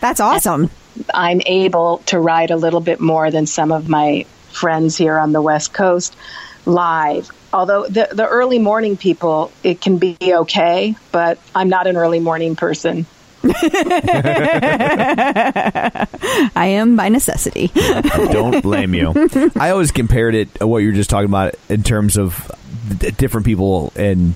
S1: That's awesome.
S5: I'm able to ride a little bit more than some of my friends here on the west coast live although the, the early morning people it can be okay but i'm not an early morning person <laughs>
S1: i am by necessity <laughs>
S2: Don't blame you. I always compared it to what you were just talking about in terms of different people and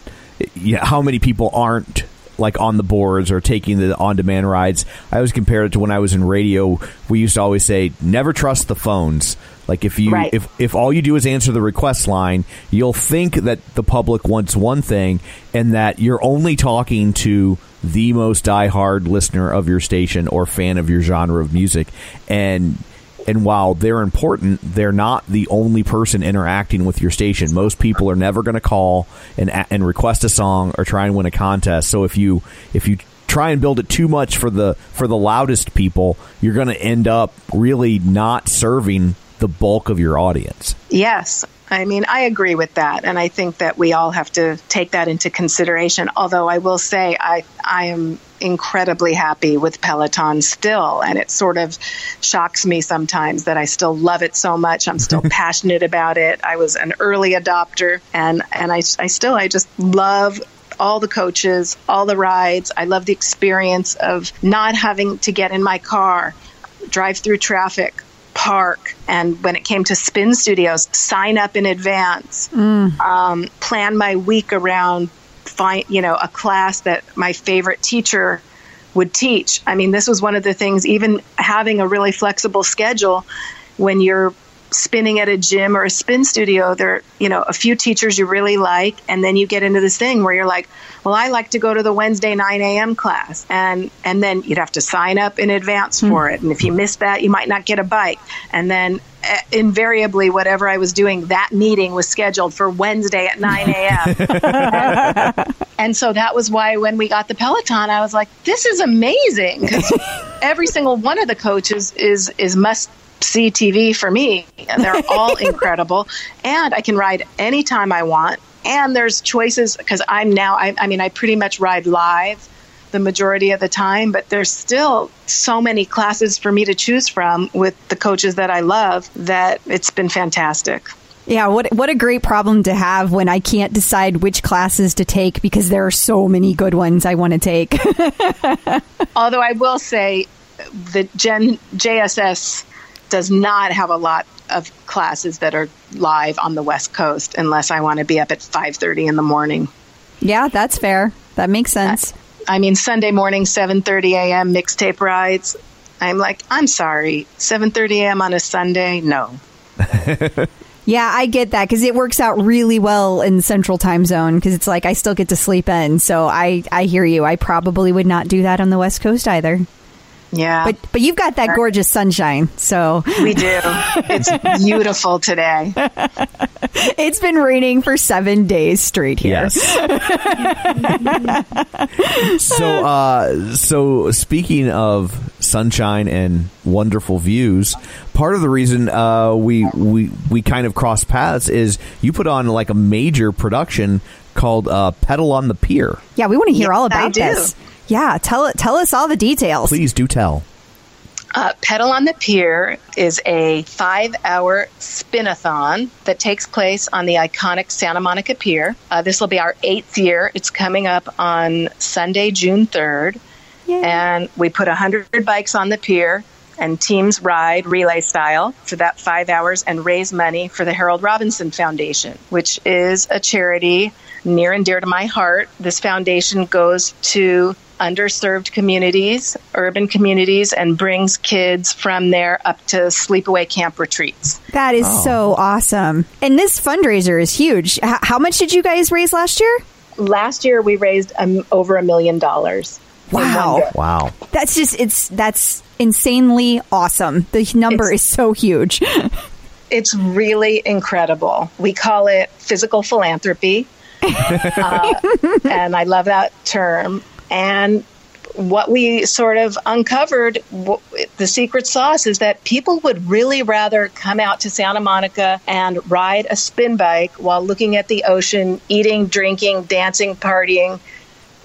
S2: you know, how many people aren't like on the boards or taking the on-demand rides. I always compared it to when I was in radio. We used to always say, "Never trust the phones." Like if you
S5: Right.
S2: if if all you do is answer the request line, you'll think that the public wants one thing and that you're only talking to the most diehard listener of your station or fan of your genre of music and and while they're important, they're not the only person interacting with your station. Most people are never going to call and and request a song or try and win a contest. So if you if you try and build it too much for the for the loudest people, you're going to end up really not serving the bulk of your audience.
S5: Yes. I mean, I agree with that. And I think that we all have to take that into consideration. Although I will say, I, I am incredibly happy with Peloton still. And it sort of shocks me sometimes that I still love it so much. I'm still <laughs> passionate about it. I was an early adopter and, and I, I still, I just love all the coaches, all the rides. I love the experience of not having to get in my car, drive through traffic, park. And when it came to spin studios, sign up in advance, um, plan my week around, find you know a class that my favorite teacher would teach. I mean, this was one of the things. Even having a really flexible schedule, when you're spinning at a gym or a spin studio, there, you know, a few teachers you really like, and then you get into this thing where you're like, well, I like to go to the Wednesday 9 a.m. class, and and then you'd have to sign up in advance for it, and if you miss that, you might not get a bike, and then uh, invariably, whatever I was doing, that meeting was scheduled for Wednesday at 9 a.m. <laughs> And so that was why when we got the Peloton, I was like, this is amazing because <laughs> every single one of the coaches is is must see TV for me. And they're all <laughs> incredible. And I can ride anytime I want. And there's choices because I'm now, I, I mean, I pretty much ride live the majority of the time, but there's still so many classes for me to choose from with the coaches that I love that it's been fantastic.
S1: Yeah, what what a great problem to have when I can't decide which classes to take because there are so many good ones I want to take. <laughs>
S5: Although I will say the Gen JSS does not have a lot of classes that are live on the West Coast unless I want to be up at 5:30 in the morning.
S1: yeah, that's fair. That makes sense.
S5: I mean Sunday morning 7:30 a.m. mixtape rides. I'm like, I'm sorry, 7:30 a.m. on a Sunday? No. <laughs>
S1: Yeah, I get that because it works out really well in Central Time Zone because it's like I still get to sleep in. So I I hear you. I probably would not do that on the West Coast either.
S5: Yeah.
S1: But but you've got that gorgeous sunshine, so
S5: we do. It's <laughs> beautiful today.
S1: it's been raining for seven days straight here.
S2: Yes. <laughs> so, uh, so speaking of sunshine and wonderful views, part of the reason uh, we we we kind of cross paths is you put on like a major production called uh, "Pedal on the Pier."
S1: Yeah, we want to hear
S5: Yes,
S1: all
S5: I
S1: about
S5: do.
S1: this. Yeah, tell it. Tell us all the details.
S2: Please do tell.
S5: Uh, Pedal on the Pier is a five hour spinathon that takes place on the iconic Santa Monica Pier. Uh, this will be our eighth year. It's coming up on Sunday, June 3rd. And we put 100 bikes on the pier, and teams ride relay style for that five hours and raise money for the Harold Robinson Foundation, which is a charity near and dear to my heart. This foundation goes to underserved communities, urban communities, and brings kids from there up to sleepaway camp retreats.
S1: That is so awesome. And this fundraiser is huge. H- how much did you guys raise last year?
S5: Last year, we raised um, over a million dollars. In one
S1: Wow.
S2: Wow.
S1: That's just it's that's insanely awesome. The number
S5: It's-
S1: is so huge. <laughs>
S5: It's really incredible. We call it physical philanthropy. <laughs> uh, and I love that term. And what we sort of uncovered, w- the secret sauce is that people would really rather come out to Santa Monica and ride a spin bike while looking at the ocean, eating, drinking, dancing, partying,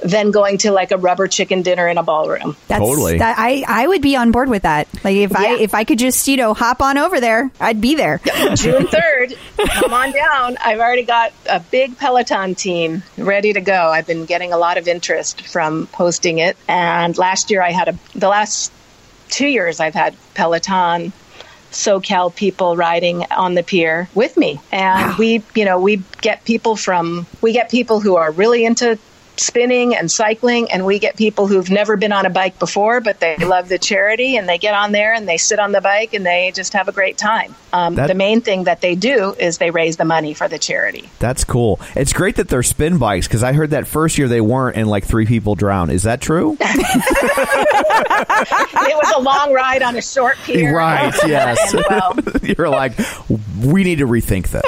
S5: than going to like a rubber chicken dinner in a ballroom.
S1: That's,
S2: Totally.
S1: That, I I would be on board with that. Like if I if I could just you know hop on over there, I'd be there. <laughs>
S5: June 3rd, come on down. I've already got a big Peloton team ready to go. I've been getting a lot of interest from posting it. And last year I had a, the last two years I've had Peloton. SoCal people riding on the pier with me. And we, you know, we get people from, we get people who are really into spinning and cycling, and we get people who've never been on a bike before, but they love the charity and they get on there and they sit on the bike and they just have a great time. Um,
S2: That-
S5: the main thing that they do is they raise the money for the charity.
S2: That's cool. It's great that they're spin bikes because I heard that first year they weren't and like three people drowned. Is that true? <laughs>
S5: it was a long ride on a short pier.
S2: Right, <laughs> yes.
S5: And, well, <laughs>
S2: You're like, we need to rethink this.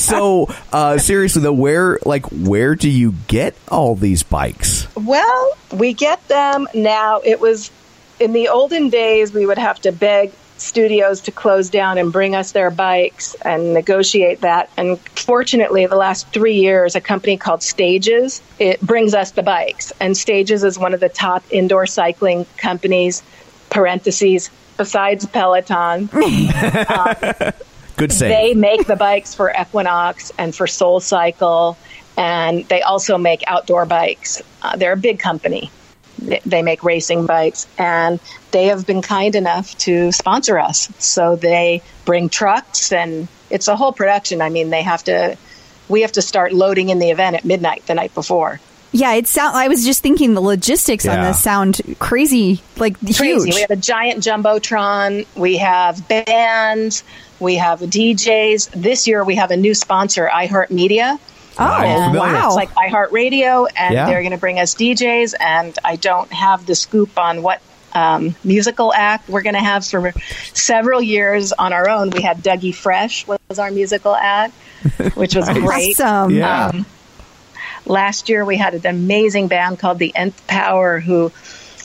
S2: so, uh, seriously though, where like where do you get all these bikes?
S5: Well, we get them now. It was in the olden days, we would have to beg studios to close down and bring us their bikes and negotiate that. And fortunately, the last three years, a company called Stages it brings us the bikes. And Stages is one of the top indoor cycling companies. Parentheses besides Peloton. <laughs>
S2: Uh, Good save.
S5: They make the bikes for Equinox and for Soul Cycle, and they also make outdoor bikes. Uh, they're a big company. They- They make racing bikes, and they have been kind enough to sponsor us. So they bring trucks, and it's a whole production. I mean, they have to. We have to start loading in the event at midnight the night before.
S1: Yeah, it sound. I was just thinking the logistics on this sound crazy, like
S5: crazy.
S1: huge.
S5: We have a giant jumbotron. We have bands. We have DJs. This year we have a new sponsor, iHeartMedia.
S1: Oh
S2: Nice.
S1: Wow!
S5: It's like iHeartRadio, and
S2: Yeah.
S5: they're going to bring us DJs. And I don't have the scoop on what um, musical act we're going to have for several years on our own. We had Dougie Fresh was our musical act, <laughs> which was great.
S1: awesome.
S2: Yeah.
S5: Um, last year we had an amazing band called the Nth Power who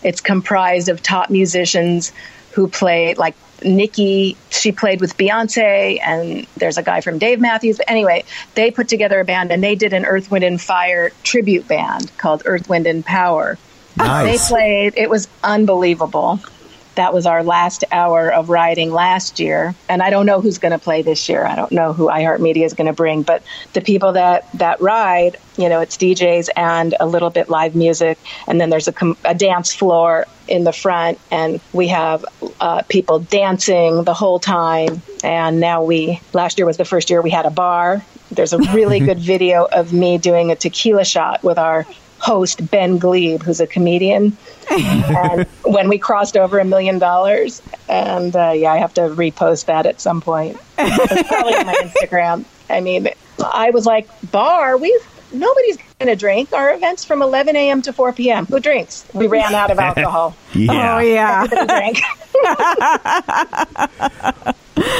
S5: it's comprised of top musicians who play like Nikki, she played with Beyonce, and there's a guy from Dave Matthews. But anyway, they put together a band and they did an Earth, Wind, and Fire tribute band called Earth, Wind, and Power.
S2: Nice.
S5: They played, it was unbelievable. That was our last hour of riding last year. And I don't know who's going to play this year. I don't know who iHeartMedia is going to bring, but the people that, that ride, you know, it's DJs and a little bit live music. And then there's a, com- a dance floor in the front, and we have uh, people dancing the whole time. And now we, last year was the first year we had a bar. There's a really <laughs> good video of me doing a tequila shot with our host Ben Gleib, who's a comedian. and <laughs> when we crossed over a million dollars, and uh, yeah, I have to repost that at some point. It's probably on my <laughs> Instagram. I mean, I was like, bar, we nobody's going to drink. Our event's from 11 a.m. to 4 p.m. Who drinks? We ran out of <laughs> alcohol.
S2: Yeah.
S1: Oh yeah. <laughs>
S5: Drank. <laughs>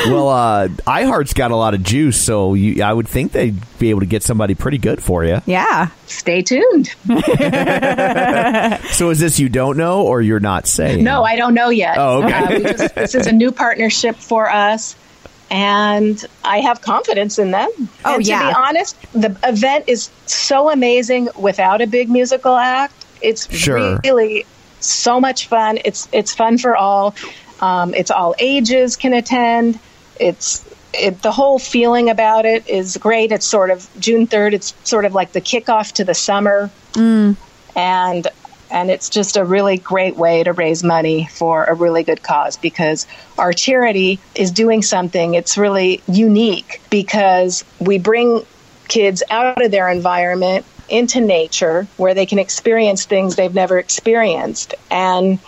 S2: Well, uh, iHeart's got a lot of juice, so you, I would think they'd be able to get somebody pretty good for you.
S1: Yeah.
S5: Stay tuned.
S2: So is this you don't know or you're not saying?
S5: No, I don't know yet.
S2: Oh, okay.
S5: Uh, we just, this is a new partnership for us, and I have confidence in them.
S1: Oh,
S5: and to be honest, the event is so amazing without a big musical act. It's
S2: Sure.
S5: really so much fun. It's it's fun for all. Um, it's all ages can attend. It's it, the whole feeling about it is great. It's sort of June third. It's sort of like the kickoff to the summer and and it's just a really great way to raise money for a really good cause because our charity is doing something it's really unique because we bring kids out of their environment into nature where they can experience things they've never experienced and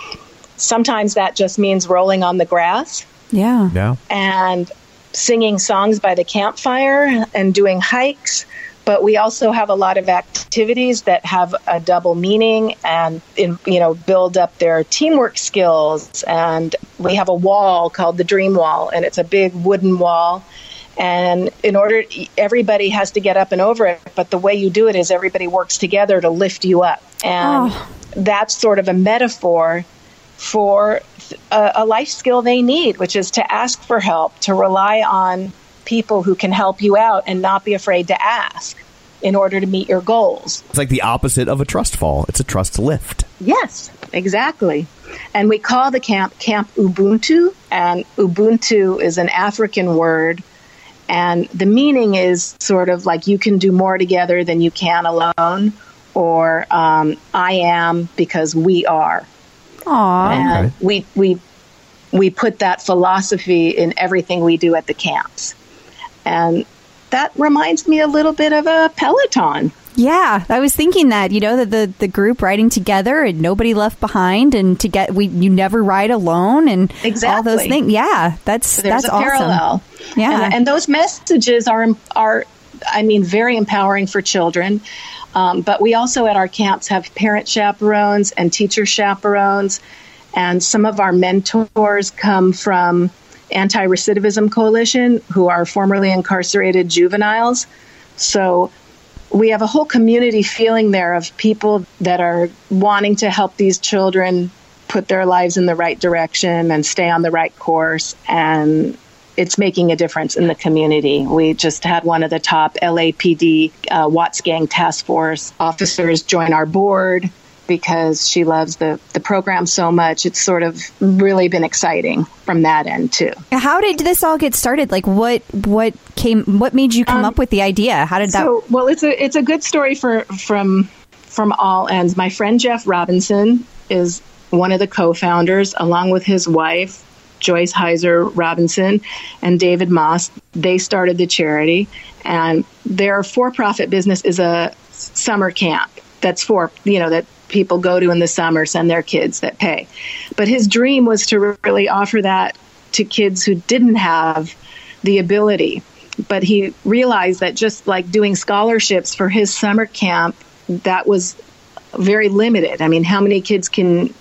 S5: sometimes that just means rolling on the grass
S1: Yeah.
S2: No.
S5: and singing songs by the campfire and doing hikes. But we also have a lot of activities that have a double meaning and in, you know build up their teamwork skills. And we have a wall called the Dream Wall, and it's a big wooden wall. And in order, everybody has to get up and over it. But the way you do it is everybody works together to lift you up, and
S1: Oh.
S5: that's sort of a metaphor for a, a life skill they need, which is to ask for help, to rely on people who can help you out and not be afraid to ask in order to meet your goals.
S2: It's like the opposite of a trust fall. It's a trust lift.
S5: Yes, exactly. And we call the camp Camp Ubuntu, and Ubuntu is an African word. And the meaning is sort of like you can do more together than you can alone, or um, I am because we are.
S1: Aw.
S5: and
S2: Okay.
S5: we we we put that philosophy in everything we do at the camps and that reminds me a little bit of a peloton
S1: Yeah, I was thinking that you know that the the group riding together and nobody left behind, and to get we you never ride alone, and all those things. Yeah, that's
S5: there's
S1: that's
S5: a
S1: awesome.
S5: parallel
S1: Yeah.
S5: and, and those messages are are i mean very empowering for children um, but we also at our camps have parent chaperones and teacher chaperones and some of our mentors come from anti-recidivism coalition who are formerly incarcerated juveniles so we have a whole community feeling there of people that are wanting to help these children put their lives in the right direction and stay on the right course and it's making a difference in the community. We just had one of the top LAPD uh, Watts Gang Task Force officers join our board because she loves the, the program so much. It's sort of really been exciting from that end too.
S1: How did this all get started? Like, what what came? What made you come um, up with the idea? How did that?
S5: So, well, it's a it's a good story for from from all ends. My friend Jeff Robinson is one of the co-founders, along with his wife, Joyce Heiser Robinson, and David Moss. They started the charity, and their for-profit business is a summer camp that's for you know that people go to in the summer, send their kids that pay. But his dream was to really offer that to kids who didn't have the ability. But he realized that just like doing scholarships for his summer camp, that was very limited. I mean, how many kids can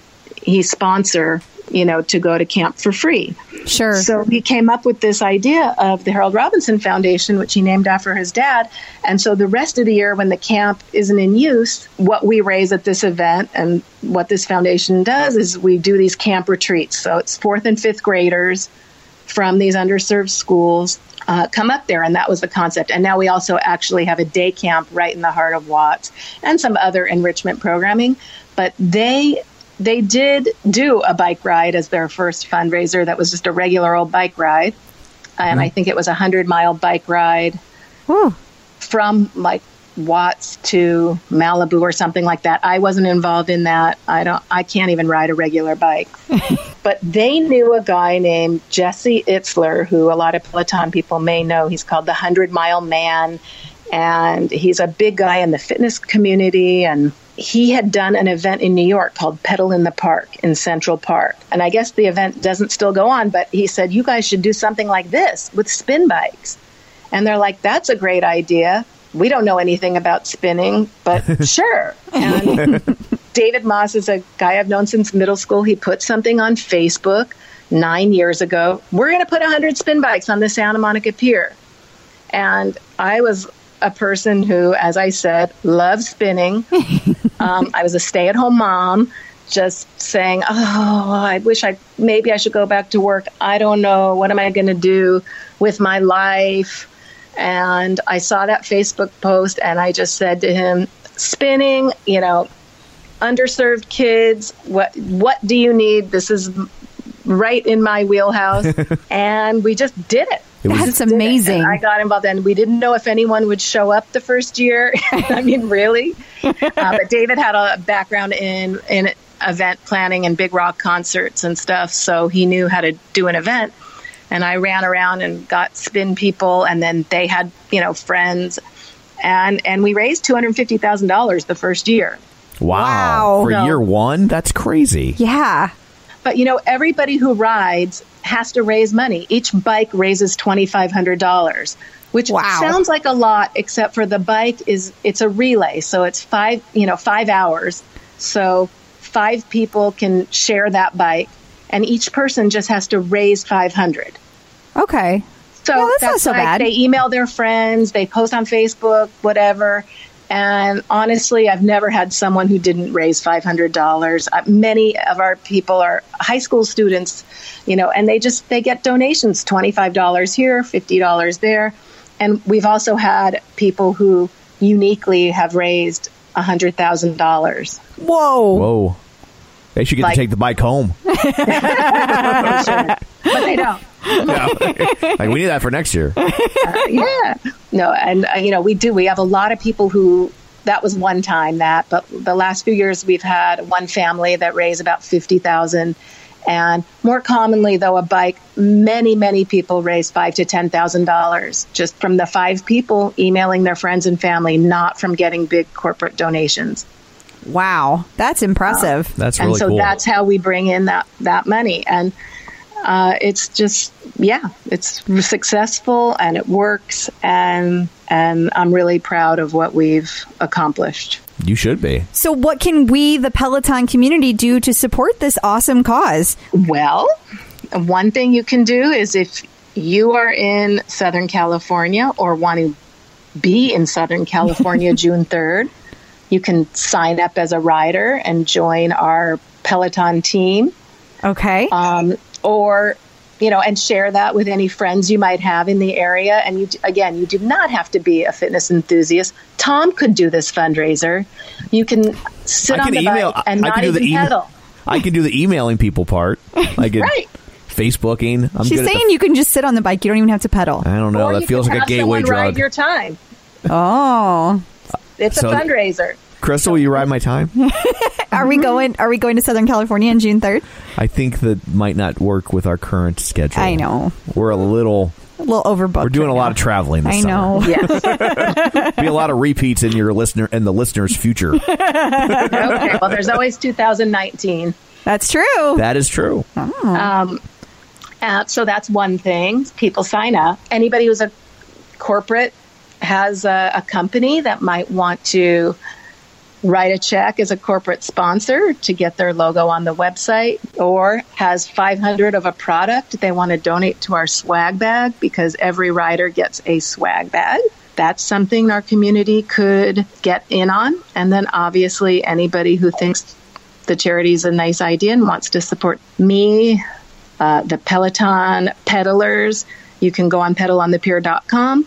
S5: he sponsor, you know, to go to camp for free?
S1: Sure.
S5: So he came up with this idea of the Harold Robinson Foundation, which he named after his dad. And so the rest of the year, when the camp isn't in use, what we raise at this event and what this foundation does is we do these camp retreats. So it's fourth and fifth graders from these underserved schools uh, come up there, and that was the concept. And now we also actually have a day camp right in the heart of Watts and some other enrichment programming. But they they did do a bike ride as their first fundraiser. That was just a regular old bike ride, and I mm-hmm. think it was a hundred mile bike ride
S1: Whew.
S5: from like Watts to Malibu or something like that. I wasn't involved in that. I don't. I can't even ride a regular bike. <laughs> but they knew a guy named Jesse Itzler, who a lot of Peloton people may know. He's called the Hundred Mile Man, and he's a big guy in the fitness community. And he had done an event in New York called Pedal in the Park in Central Park. And I guess the event doesn't still go on, but he said you guys should do something like this with spin bikes. And they're like, that's a great idea. We don't know anything about spinning, but <laughs> sure. And <laughs> David Moss is a guy I've known since middle school. He put something on Facebook nine years ago. We're going to put 100 spin bikes on the Santa Monica Pier. And I was a person who, as I said, loves spinning. <laughs> um, I was a stay at home mom, just saying, Oh, I wish I maybe I should go back to work. I don't know. What am I going to do with my life? And I saw that Facebook post and I just said to him, Spinning, you know, underserved kids, what what do you need? This is right in my wheelhouse. <laughs> and we just did it.
S1: That's <laughs>
S5: did it.
S1: amazing.
S5: I got involved, and we didn't know if anyone would show up the first year. <laughs> I mean, really. Uh, but David had a background in in event planning and big rock concerts and stuff, so he knew how to do an event. And I ran around and got spin people, and then they had you know friends, and and we raised two hundred fifty thousand dollars the first year.
S2: Wow.
S1: Wow.
S2: For
S5: No.
S2: year one? That's crazy.
S1: Yeah.
S5: But you know, everybody who rides has to raise money. Each bike raises twenty five hundred dollars, which
S1: Wow.
S5: sounds like a lot, except for the bike is it's a relay, so it's five you know five hours. So five people can share that bike, and each person just has to raise five hundred.
S1: Okay.
S5: So
S1: Yeah, that's not so
S5: like
S1: bad.
S5: They email their friends, they post on Facebook, whatever. And honestly, I've never had someone who didn't raise five hundred dollars. Uh, many of our people are high school students, you know, and they just they get donations twenty five dollars here, fifty dollars there, and we've also had people who uniquely have raised hundred thousand dollars.
S1: Whoa.
S2: Whoa. They should get
S5: Like-
S2: to take the bike home. <laughs>
S5: but they don't. <laughs>
S2: like we need that for next year. <laughs>
S5: yeah no and uh, you know we do we have a lot of people who that was one time that but the last few years we've had one family that raised about 50000 and more commonly though a bike many many people raise five to ten thousand dollars just from the five people emailing their friends and family not from getting big corporate donations
S1: Wow. That's impressive.
S2: That's
S5: and so
S2: cool.
S5: that's how we bring in that that money and uh, it's just yeah it's successful and it works and and i'm really proud of what we've accomplished
S2: you should be.
S1: so, what can we, the Peloton community, do to support this awesome cause?
S5: well one thing you can do is if you are in southern california or want to be in southern california <laughs> june 3rd you can sign up as a rider and join our peloton team
S1: Okay.
S5: um, or you know, and share that with any friends you might have in the area. And you, again, you do not have to be a fitness enthusiast. Tom could do this fundraiser. You can sit
S2: I
S5: on the
S2: email.
S5: bike and
S2: I
S5: not
S2: can do
S5: even
S2: the email.
S5: pedal.
S2: I can do the emailing people part. Like it,
S5: Right.
S2: Facebooking. I'm
S1: She's
S2: good at
S1: saying
S2: the,
S1: you can just sit on the bike. You don't even have to pedal.
S2: I don't know.
S5: or
S2: that feels like a gateway
S5: someone ride
S2: drug.
S5: your time.
S1: Oh.
S5: It's
S2: So-
S5: a fundraiser.
S2: Crystal, will you ride my time? <laughs>
S1: Are we going? Are we going to Southern California on June third?
S2: I think that might not work with our current schedule.
S1: I know.
S2: We're a little.
S1: A little overbooked.
S2: We're doing
S1: right
S2: a lot
S1: now.
S2: of traveling. This
S1: I
S2: summer.
S1: know.
S5: Yes. <laughs>
S2: Be a lot of repeats in your listener and the listener's future. <laughs>
S5: okay. Well, there's always 2019.
S1: That's true.
S2: that is true.
S5: Uh, so that's one thing. People sign up. Anybody who's a corporate has a, a company that might want to write a check as a corporate sponsor to get their logo on the website or has 500 of a product they want to donate to our swag bag because every rider gets a swag bag. That's something our community could get in on. And then obviously anybody who thinks the charity is a nice idea and wants to support me, uh, the Peloton peddlers, you can go on pedalonthepier.com,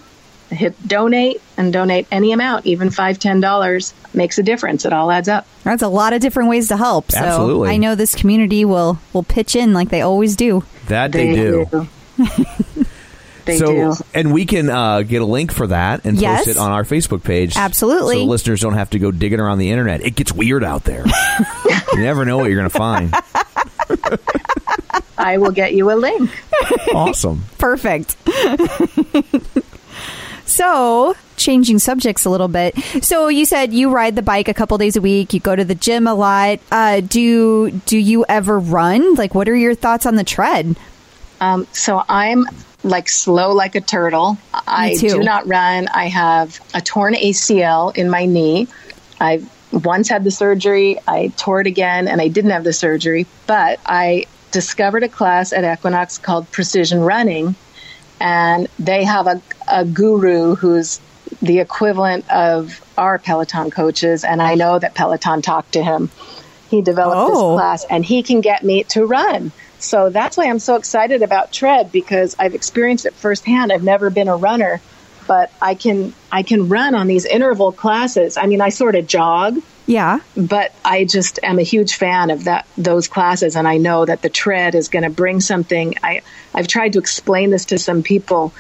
S5: hit donate, and donate any amount, even five, ten dollars makes a difference. It all adds up.
S1: That's a lot of different ways to help. So
S2: Absolutely.
S1: I know this community will will pitch in like they always do.
S2: That they, do. <laughs>
S5: they
S2: so,
S5: do.
S2: and we can uh, get a link for that and
S1: Yes.
S2: post it on our Facebook page.
S1: Absolutely.
S2: So listeners don't have to go digging around the internet. It gets weird out there. <laughs> you never know what you're going to find.
S5: I will get you a link.
S2: Awesome. <laughs>
S1: Perfect. So, changing subjects a little bit. So, you said you ride the bike a couple days a week. You go to the gym a lot. Uh, do do you ever run? Like, what are your thoughts on the tread?
S5: Um, so I'm like slow like a turtle. I do not run. I have a torn ACL in my knee. I once had the surgery. I tore it again, and I didn't have the surgery. But I discovered a class at Equinox called Precision Running, and they have a, a guru who's the equivalent of our Peloton coaches. And I know that Peloton talked to him. He developed
S1: Oh.
S5: this class, and he can get me to run. So that's why I'm so excited about tread because I've experienced it firsthand. I've never been a runner, but I can I can run on these interval classes. I mean, I sort of jog,
S1: Yeah.
S5: but I just am a huge fan of that those classes and I know that the tread is going to bring something. I I've tried to explain this to some people.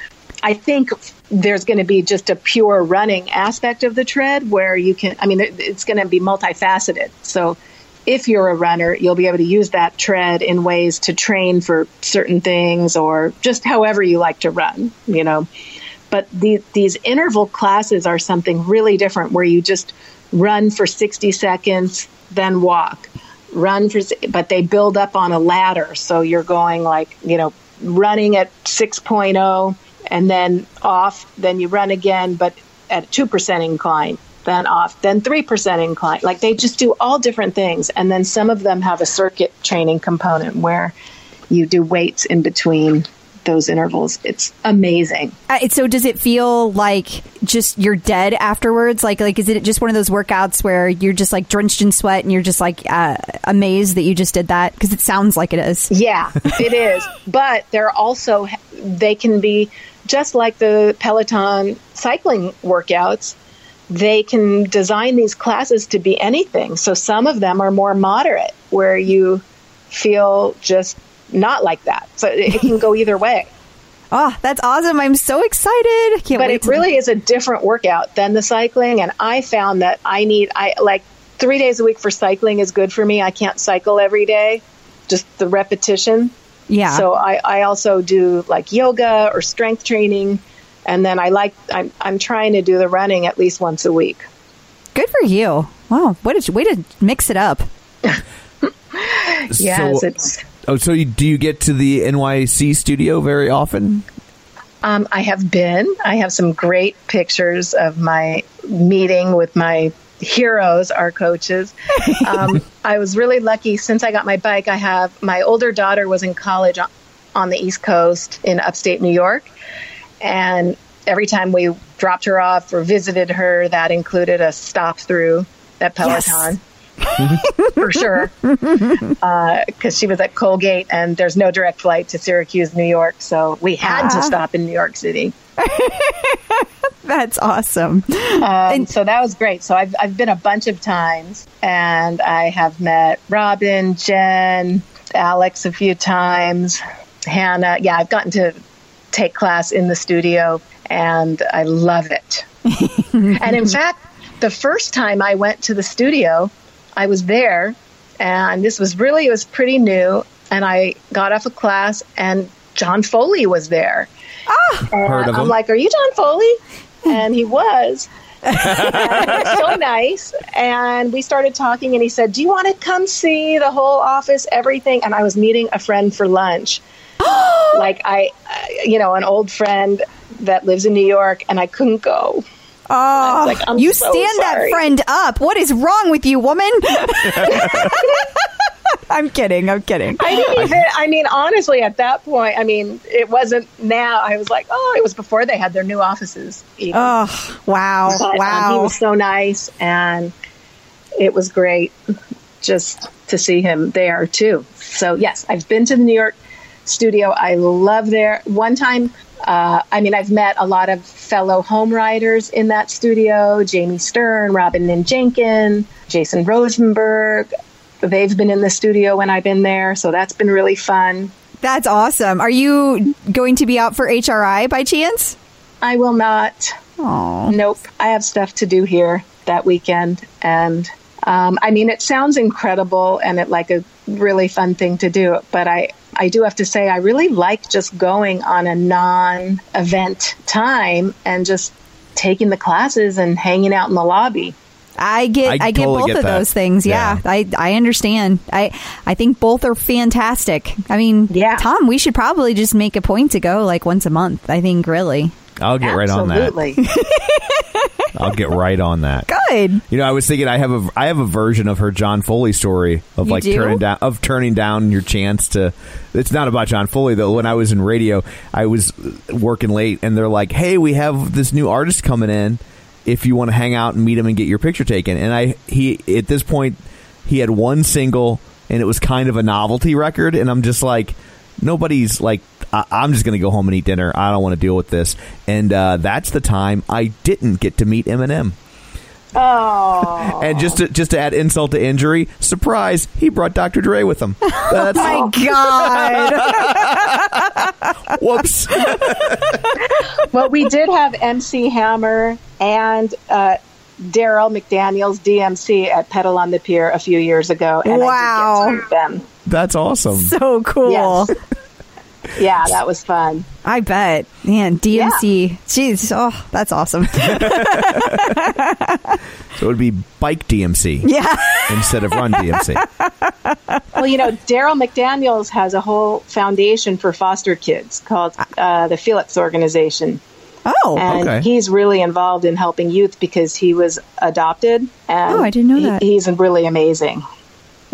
S5: I think there's going to be just a pure running aspect of the tread where you can I mean it's going to be multifaceted. So if you're a runner, you'll be able to use that tread in ways to train for certain things or just however you like to run, you know. But the, these interval classes are something really different where you just run for 60 seconds, then walk. Run for, but they build up on a ladder. So you're going like, you know, running at 6.0 and then off, then you run again, but at 2% incline, then off, then 3% incline. Like they just do all different things. And then some of them have a circuit training component where you do weights in between those intervals. It's amazing.
S1: Uh, so does it feel like just you're dead afterwards? Like like is it just one of those workouts where you're just like drenched in sweat and you're just like uh, amazed that you just did that? Because it sounds like it is.
S5: Yeah, it is. <laughs> But they're also they can be just like the Peloton cycling workouts. They can design these classes to be anything. So some of them are more moderate, where you feel just not like that. So it can go either way.
S1: Oh, <laughs> that's awesome! I'm so excited. Can't
S5: but
S1: wait
S5: it
S1: to-
S5: really is a different workout than the cycling and i found that i need i like three days a week for cycling is good for me i can't cycle every day just the repetition
S1: yeah.
S5: so I, I also do like yoga or strength training and then i like I'm, I'm trying to do the running at least once a week
S1: Good for you. Wow, what a way to mix it up. <laughs>
S5: yes
S2: So-
S5: it's
S2: Oh, so you, do you get to the NYC studio very often?
S5: Um, I have been. I have some great pictures of my meeting with my heroes, our coaches. <laughs> Um, I was really lucky since I got my bike. I have my older daughter was in college on, on the East Coast in upstate New York. And every time we dropped her off or visited her, that included a stop through at Peloton. <laughs> for sure. Because she was at Colgate and there's no direct flight to Syracuse, New York. So we had to stop in New York City. <laughs>
S1: That's awesome.
S5: Um, so that was great. So I've, I've been a bunch of times and I have met Robin, Jenn, Alex a few times, Hannah. Yeah, I've gotten to take class in the studio and I love it. <laughs> and in fact, the first time I went to the studio, I was there, and this was really it was pretty new. And I got off of class, and John Foley was there. And
S2: Heard of
S5: I'm
S2: him.
S5: like, "Are you John Foley?" And he was. <laughs> and so nice. And we started talking, and he said, "Do you want to come see the whole office, everything?" And I was meeting a friend for lunch, <gasps> like I, uh, you know, an old friend that lives in New York, and I couldn't go.
S1: Oh,
S5: like, I'm
S1: you
S5: so
S1: stand that friend up. What is wrong with you, woman? <laughs> <laughs> I'm kidding. I'm kidding.
S5: I didn't even. I mean, honestly, at that point, I mean, it wasn't now. I was like, oh, it was before they had their new offices. Even.
S1: Oh, wow.
S5: But, um, he
S1: wow.
S5: was so nice, and it was great just to see him there too. So yes, I've been to the New York studio. I love there. One time, uh, I mean, I've met a lot of fellow home writers in that studio: Jamie Stern, Robin Lynn Jenkin, Jason Rosenberg. They've been in the studio when I've been there, so that's been really fun.
S1: That's awesome. Are you going to be out for HRI by chance?
S5: I will not.
S1: Oh,
S5: Nope. I have stuff to do here that weekend. And um, I mean, it sounds incredible and it like a really fun thing to do. But I, I do have to say, I really like just going on a non event time and just taking the classes and hanging out in the lobby.
S1: I get
S2: I
S1: I, get
S2: totally
S1: both
S2: get
S1: of
S2: that.
S1: those things. Yeah,
S2: Yeah.
S1: I I understand. I I think both are fantastic. I mean,
S5: Yeah.
S1: Tom, we should probably just make a point to go like once a month. I think really
S2: I'll get right on that.
S5: Absolutely. <laughs>
S2: I'll get right on that.
S1: good.
S2: You know, I was thinking I have a I have a version of her John Foley story of
S1: You
S2: like
S1: do?
S2: turning down of turning down your chance to. It's not about John Foley though. When I was in radio, I was working late, and they're like, "Hey, we have this new artist coming in. If you want to hang out and meet him and get your picture taken." And I he at this point he had one single, and it was kind of a novelty record, and I'm just like, nobody's like. I- I'm just going to go home and eat dinner. I don't want to deal with this. And uh, that's the time I didn't get to meet Eminem.
S5: oh.
S2: And just to, just to add insult to injury, surprise, he brought Dr. Dre with him. That's <laughs>
S1: My God. <laughs>
S2: whoops.
S5: well, we did have MC Hammer and uh, Darryl McDaniels, DMC, at Pedal on the Pier a few years ago. And
S1: Wow.
S5: I did get to meet them.
S2: That's awesome.
S1: so cool.
S5: Yes. Yeah, that was fun.
S1: I bet. Man, DMC. Jeez. Oh, that's awesome. <laughs> <laughs>
S2: So it would be bike DMC
S1: yeah.
S2: instead of run DMC. <laughs>
S5: Well, you know, Darryl McDaniels has a whole foundation for foster kids called uh, the Felix Organization.
S1: Oh.
S5: And
S2: okay.
S5: he's really involved in helping youth because he was adopted. And
S1: Oh, I didn't know
S5: he-
S1: that.
S5: He's really amazing.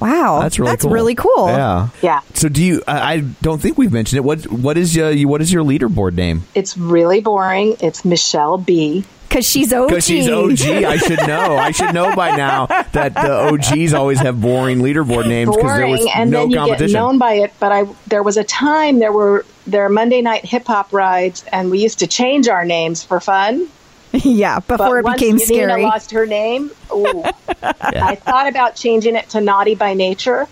S1: Wow.
S2: That's really
S1: That's
S2: cool.
S1: really cool.
S2: Yeah.
S5: Yeah.
S2: So do you? I, I don't think we've mentioned it. What what is your what is your leaderboard name?
S5: It's really boring. It's Michelle B.
S1: Because she's OG.
S2: Because she's OG, I should know. I should know by now that the OGs always have boring leaderboard names because there
S5: boring,
S2: was
S5: and
S2: no
S5: then you
S2: competition.
S5: get known by it. But I, there was a time there were there are Monday night hip hop rides, and we used to change our names for fun. <laughs>
S1: yeah,
S5: But
S1: before it
S5: once
S1: became
S5: Nina
S1: scary.
S5: lost her name, ooh, <laughs> I thought about changing it to Naughty by Nature.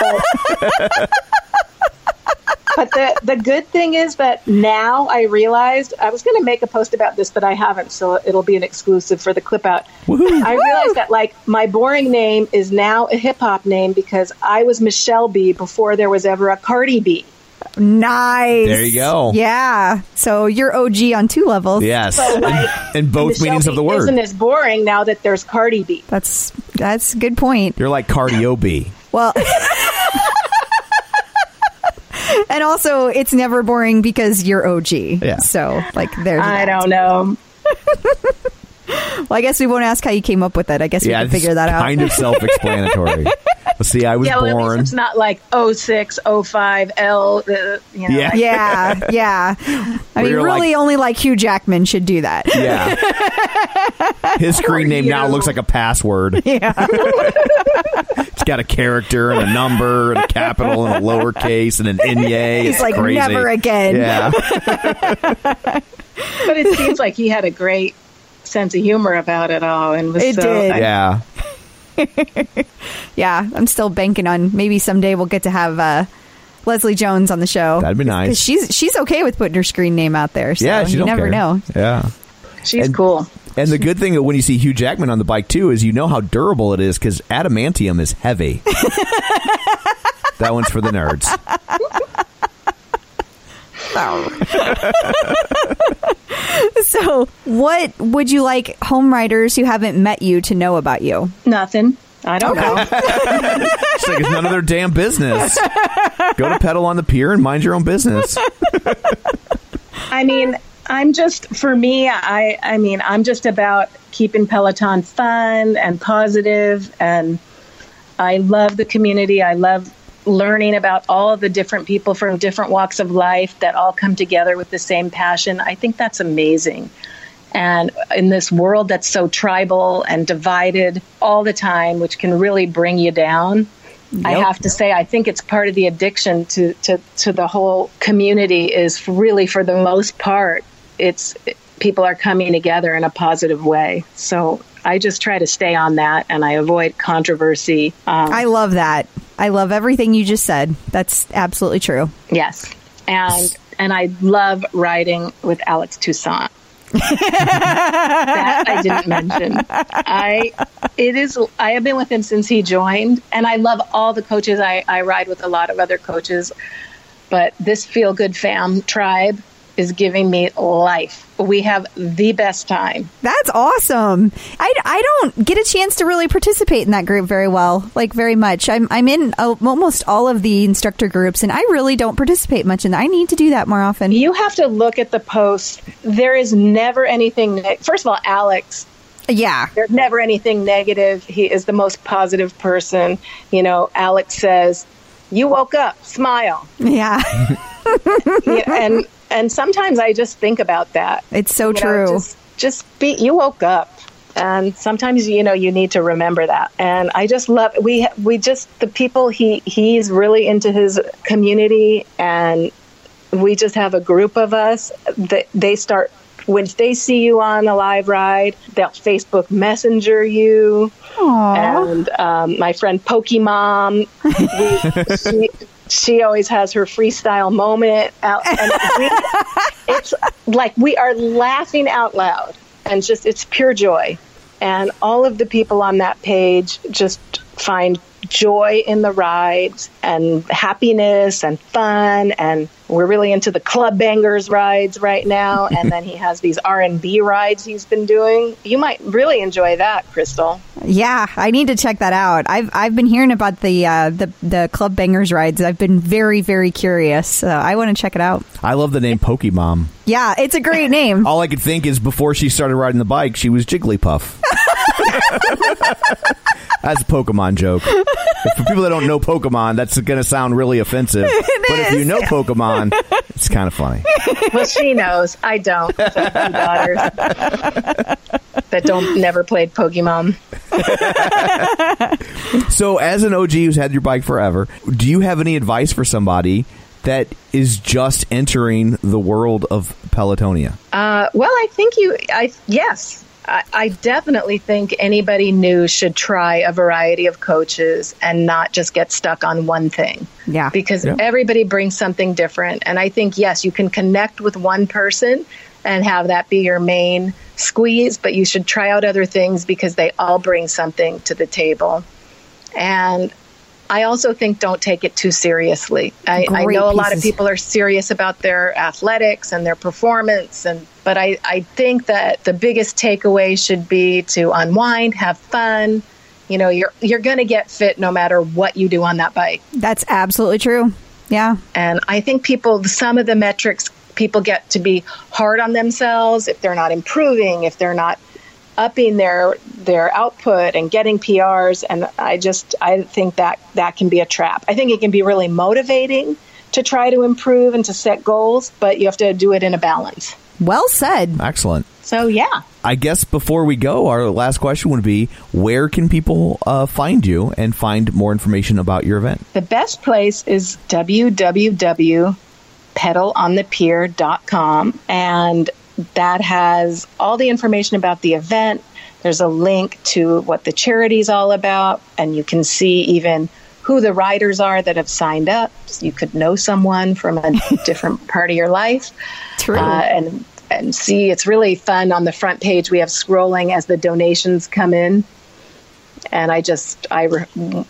S5: But, <laughs> but the the good thing is that now I realized I was going to make a post about this, but I haven't, so it'll be an exclusive for the clip out. I realized that like my boring name is now a hip hop name because I was Michelle B before there was ever a Cardi B.
S1: Nice.
S2: There you go.
S1: Yeah. So you're OG on two levels.
S2: yes,
S5: So, like, <laughs>
S2: in both meanings of the word.
S5: isn't as boring now that there's Cardi B.
S1: That's that's a good point.
S2: You're like cardio B.
S1: Well, <laughs> and also it's never boring because you're OG.
S2: Yeah.
S1: So like there's.
S5: I
S1: that.
S5: don't know. <laughs> <laughs>
S1: Well, I guess we won't ask how you came up with it. I guess we
S2: yeah,
S1: can figure that out.
S2: Kind of self-explanatory. <laughs> Let's see, I was
S5: Yeah, well, at least
S2: born.
S5: it's not like 06, 05, L, uh, you know.
S2: Yeah.
S5: like-
S1: yeah, yeah. I
S2: Where
S1: mean, really,
S2: like-
S1: only like Hugh Jackman should do that.
S2: Yeah. <laughs> His screen name now looks like a password.
S1: Yeah.
S2: It's got a character and a number and a capital and a lowercase and an inye.
S1: He's
S2: It's
S1: like,
S2: crazy.
S1: never again.
S2: Yeah.
S5: But it seems like he had a great sense of humor about it all. and was
S1: It
S5: so,
S1: did.
S5: I-
S2: Yeah. <laughs>
S1: Yeah, I'm still banking on maybe someday we'll get to have uh, Leslie Jones on the show.
S2: That'd be nice.
S1: She's she's okay with putting her screen name out there. So
S2: Yeah, she
S1: you
S2: don't
S1: never
S2: care.
S1: know.
S2: Yeah.
S5: She's
S2: And-
S5: cool.
S2: And the good thing that when you see Hugh Jackman on the bike too is you know how durable it is because adamantium is heavy. <laughs> that one's for the nerds. <laughs> <laughs>
S1: So, what would you like home riders who haven't met you to know about you?
S5: Nothing. I don't know. <laughs>
S2: It's like it's none of their damn business. Go to pedal on the pier and mind your own business.
S5: I mean, I'm just for me. I I mean, I'm just about keeping Peloton fun and positive, and I love the community. I love learning about all the different people from different walks of life that all come together with the same passion. I think that's amazing. And in this world that's so tribal and divided all the time, which can really bring you down, I have to say, I think it's part of the addiction to, to, to the whole community is really, for the most part, it's people are coming together in a positive way. So I just try to stay on that and I avoid controversy. Um,
S1: I love that. I love everything you just said. That's absolutely true.
S5: yes. And, and I love riding with Alex Toussaint. that I didn't mention. I it is I have been with him since he joined and I love all the coaches. I, I ride with a lot of other coaches. But this feel good fam tribe is giving me life. We have the best time.
S1: That's awesome. I, I don't get a chance to really participate in that group very well, like very much. I'm, I'm in uh, almost all of the instructor groups, and I really don't participate much in that. I need to do that more often.
S5: You have to look at the posts. There is never anything. Ne- First of all, Alex
S1: Yeah.
S5: there's never anything negative. He is the most positive person. You know, Alex says, "You woke up, smile,"
S1: Yeah. <laughs>
S5: Yeah, and and sometimes I just think about that.
S1: It's so
S5: You know,
S1: true.
S5: just, just be. You woke up, and sometimes you know you need to remember that. And I just love we we just the people he he's really into his community, and we just have a group of us that they start. When they see you on a live ride, they'll Facebook Messenger you. And um, my friend Pokemon, we, <laughs> she, she always has her freestyle moment out, and we, <laughs> it's like we are laughing out loud, and just it's pure joy. And all of the people on that page just find joy in the rides and happiness and fun and we're really into the club bangers rides right now <laughs> and then he has these r&b rides he's been doing you might really enjoy that crystal
S1: Yeah, I need to check that out. I've I've been hearing about the uh, the the club bangers rides. I've been very very curious. So I want to check it out.
S2: I love the name Pokemon.
S1: Yeah, it's a great name. <laughs>
S2: All I could think is before she started riding the bike, she was Jigglypuff. <laughs> That's a Pokemon joke. <laughs> For people that don't know Pokemon, that's going to sound really offensive. <laughs> but if you know Pokemon, it's kind of funny. <laughs>
S5: well she knows i don't So, two daughters that don't never played pokemon
S2: So, as an OG who's had your bike forever, do you have any advice for somebody that is just entering the world of Pelotonia?
S5: Uh, well, I think you. I yes, I, I definitely think anybody new should try a variety of coaches and not just get stuck on one thing.
S1: Yeah.
S5: because
S2: Yeah.
S5: everybody brings something different, and I think yes, you can connect with one person and have that be your main squeeze, but you should try out other things because they all bring something to the table. And I also think don't take it too seriously. I, I know a lot of people are serious about their athletics and their performance, and but I, I think that the biggest takeaway should be to unwind, have fun. You know, you're you're going to get fit no matter what you do on that bike.
S1: That's absolutely true. Yeah.
S5: And I think people, some of the metrics, people get to be hard on themselves if they're not improving, if they're not upping their their output and getting PRs. And I just, I think that that can be a trap. I think it can be really motivating to try to improve and to set goals, but you have to do it in a balance.
S1: Well said.
S2: Excellent.
S5: So yeah.
S2: I guess before we go, our last question would be where can people uh, find you and find more information about your event?
S5: The best place is www.pedalonthepier.com and that has all the information about the event. There's a link to what the charity is all about and you can see even who the riders are that have signed up. You could know someone from a <laughs> different part of your life.
S1: True.
S5: Uh, and and see. It's really fun. On the front page, we have scrolling as the donations come in, and I just I re-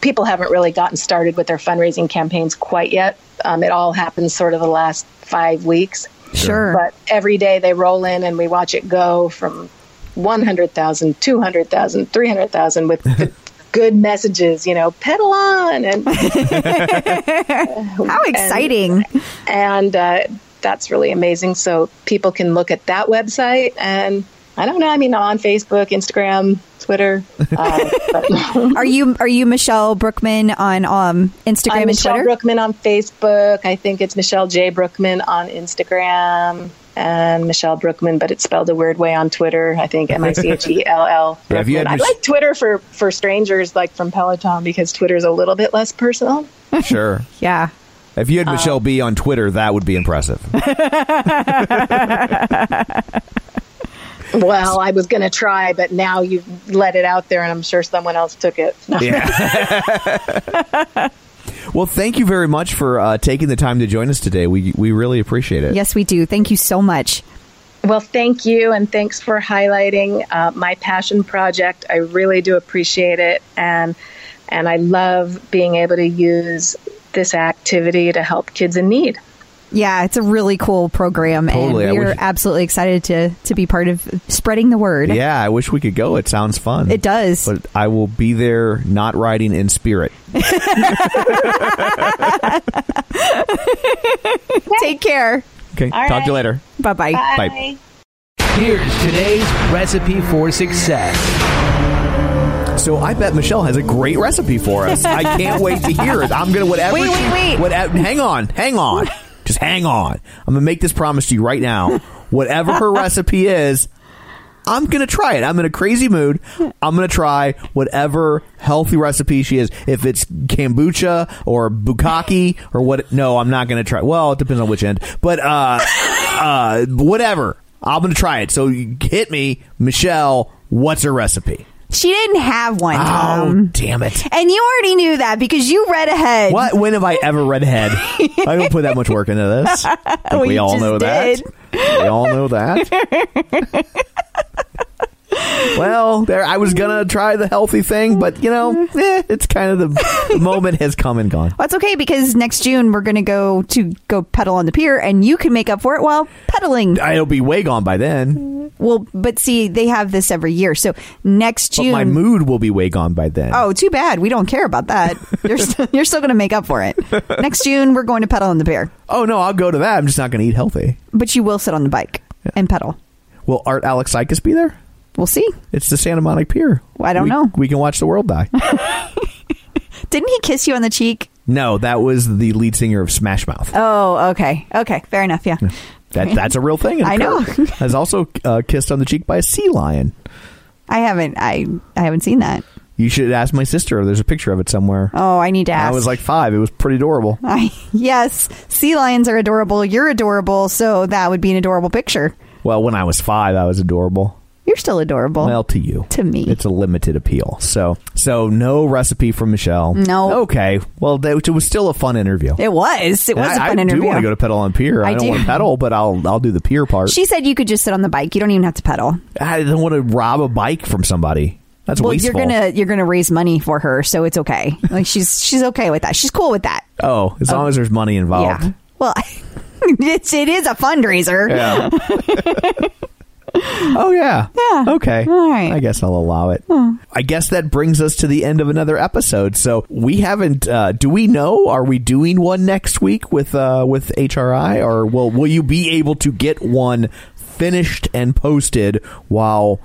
S5: people haven't really gotten started with their fundraising campaigns quite yet. Um, it all happens sort of the last five weeks.
S1: Sure.
S5: But every day they roll in and we watch it go from 100,000, 200,000, 300,000 with good, <laughs> good messages, you know, pedal on. And, <laughs>
S1: How exciting.
S5: and uh, that's really amazing. So people can look at that website and I don't know. I mean, on Facebook, Instagram, Twitter. Uh, <laughs>
S1: are you are you Michelle Brookman on um, Instagram
S5: I'm
S1: and
S5: Michelle
S1: Twitter?
S5: Brookman on Facebook. I think it's Michelle J. Brookman on Instagram and Michelle Brookman, but it's spelled a weird way on Twitter. I think M I C H E L L. <laughs>
S2: Yeah, if you had
S5: I like Twitter for for strangers, like from Peloton, because Twitter is a little bit less personal. <laughs>
S2: Sure.
S1: yeah.
S2: If you had Michelle B on Twitter, that would be impressive.
S5: Well, I was going to try, but now you've let it out there, and I'm sure someone else took it. <laughs> No. <laughs>
S2: Well, thank you very much for uh, taking the time to join us today. We we really appreciate it.
S1: Yes, we do. Thank you so much.
S5: Well, thank you, and thanks for highlighting uh, my passion project. I really do appreciate it, and and I love being able to use this activity to help kids in need.
S1: Yeah, it's a really cool program,
S2: Totally,
S1: and we're
S2: wish-
S1: absolutely excited to to be part of spreading the word.
S2: Yeah, I wish we could go. It sounds fun.
S1: It does.
S2: But I will be there, not riding in spirit. <laughs>
S1: Take care.
S2: Okay.
S5: All
S2: Talk to you later.
S1: Bye-bye.
S2: Bye.
S4: Here's today's recipe for success.
S2: So I bet Michelle has a great recipe for us. I can't wait to hear it. I'm gonna whatever.
S1: Wait, wait,
S2: she-
S1: wait.
S2: Whatever, hang on, hang on. Just hang on. I'm gonna make this promise to you right now. <laughs> Whatever her recipe is, I'm gonna try it. I'm in a crazy mood. I'm gonna try whatever healthy recipe she is. If it's kombucha or bukkake or what? No, I'm not gonna try. Well, it depends on which end. But uh, <laughs> uh, whatever. I'm gonna try it. So hit me, Michelle. What's her recipe?
S1: She didn't have one,
S2: Oh,
S1: Tom.
S2: damn it.
S1: And you already knew that because you read ahead.
S2: What? When have I ever read ahead? I don't put that much work into this. <laughs>
S1: Well,
S2: we all know
S1: did.
S2: that. We all know that. <laughs> well, there. I was gonna try the healthy thing, but you know, <laughs> eh, it's kind of the, the moment has come and gone.
S1: That's okay because next June we're going to go to go pedal on the pier, and you can make up for it while pedaling.
S2: It'll be way gone by then,
S1: Well, but see, they have this every year, so next
S2: but
S1: June.
S2: my mood will be way gone by then.
S1: Oh, too bad. We don't care about that. You're st- <laughs> you're still going to make up for it. Next June, we're going to pedal on the pier,
S2: oh no, I'll go to that. I'm just not gonna eat healthy.
S1: but you will sit on the bike and pedal.
S2: Will Art Alexakis be there?
S1: We'll see.
S2: It's the Santa Monica Pier.
S1: I don't
S2: We-
S1: know.
S2: We can watch the world die. <laughs> <laughs>
S1: Didn't he kiss you on the cheek?
S2: no, that was the lead singer of Smash Mouth.
S1: Oh, okay. Okay. Fair enough. Yeah.
S2: That that's a real thing. It <laughs>
S1: I know.
S2: occurred. Has also uh, kissed on the cheek by a sea lion.
S1: I haven't I I haven't seen that.
S2: You should ask my sister. There's a picture of it somewhere.
S1: Oh, I need to ask.
S2: I was like five. It was pretty adorable.
S1: I, yes, sea lions are adorable. You're adorable, so that would be an adorable picture.
S2: Well, when I was five, I was adorable.
S1: You're still adorable.
S2: Well, to you,
S1: To me.
S2: it's a limited appeal. So, so no recipe from Michelle.
S1: No.
S2: Okay. Well, that, it was still a fun interview.
S1: it was. It was
S2: And
S1: a
S2: I,
S1: fun
S2: I
S1: interview.
S2: do want to go to pedal on pier. I,
S1: I
S2: don't
S1: do.
S2: want to pedal, but I'll I'll do the pier part.
S1: she said you could just sit on the bike. You don't even have to pedal.
S2: I don't want to rob a bike from somebody. That's
S1: Well,
S2: wasteful.
S1: you're gonna you're gonna raise money for her, so it's okay. Like she's she's okay with that. She's cool with that.
S2: Oh, as long um, as there's money involved.
S1: Yeah. Well, <laughs> it's it is a fundraiser.
S2: Yeah. <laughs> <laughs> oh yeah.
S1: Yeah.
S2: Okay.
S1: All right.
S2: I guess I'll allow it. I guess that brings us to the end of another episode. So we haven't. Uh, do we know? Are we doing one next week with uh, with HRI, or will will you be able to get one finished and posted while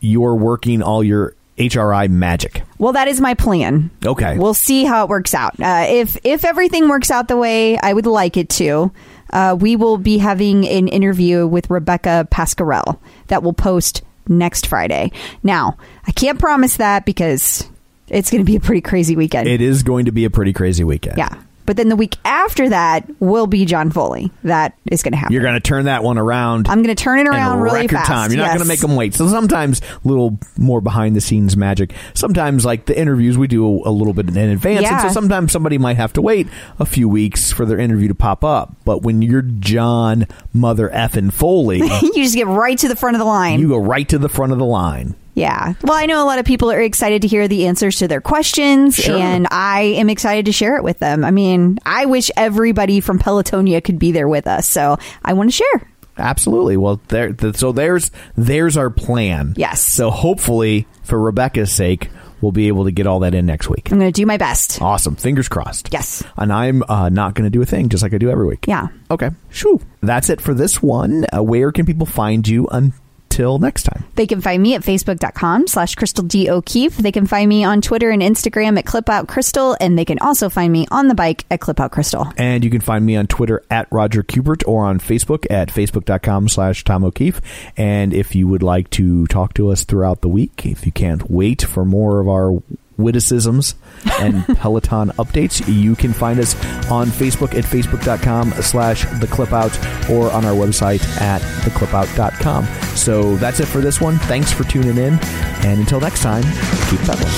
S2: you're working all your HRI magic?
S1: Well, that is my plan.
S2: Okay.
S1: We'll see how it works out. Uh, if if everything works out the way I would like it to, uh, we will be having an interview with Rebecca Pascarell that will post next Friday. Now, I can't promise that because it's going to be a pretty crazy weekend.
S2: It is going to be a pretty crazy weekend.
S1: Yeah. But then the week after that will be John Foley. That is going to happen.
S2: You're going to turn that one around.
S1: I'm going to turn it around really fast.
S2: time. You're not going to make them wait. So sometimes a little more behind the scenes magic. Sometimes like the interviews we do a, a little bit in advance, and so sometimes somebody might have to wait a few weeks for their interview to pop up. But when you're John Mother effing Foley, <laughs>
S1: you just get right to the front of the line.
S2: you go right to the front of the line.
S1: Yeah. Well, I know a lot of people are excited to hear the answers to their questions,
S2: Sure.
S1: and I am excited to share it with them. I mean, I wish everybody from Pelotonia could be there with us, so I want to share.
S2: Absolutely. Well, there. th- So there's there's our plan.
S1: Yes.
S2: So hopefully, for Rebecca's sake, we'll be able to get all that in next week.
S1: I'm going to do my best.
S2: Awesome. Fingers crossed.
S1: Yes.
S2: And I'm uh, not going to do a thing just like I do every week.
S1: Yeah.
S2: Okay. Shoo. That's it for this one. Uh, where can people find you until next time?
S1: They can find me at facebook.com slash Crystal D. O'Keefe. They can find me on Twitter and Instagram at Clipout Crystal, and they can also find me on the bike at Clipout Crystal.
S2: And you can find me on Twitter at Roger Kubert or on Facebook at facebook.com slash Tom O'Keefe. And if you would like to talk to us throughout the week, if you can't wait for more of our witticisms and <laughs> peloton updates. You can find us on facebook at facebook.com slash the clipout or on our website at theclipout.com so that's it for this one. Thanks for tuning in. And until next time keep pedaling.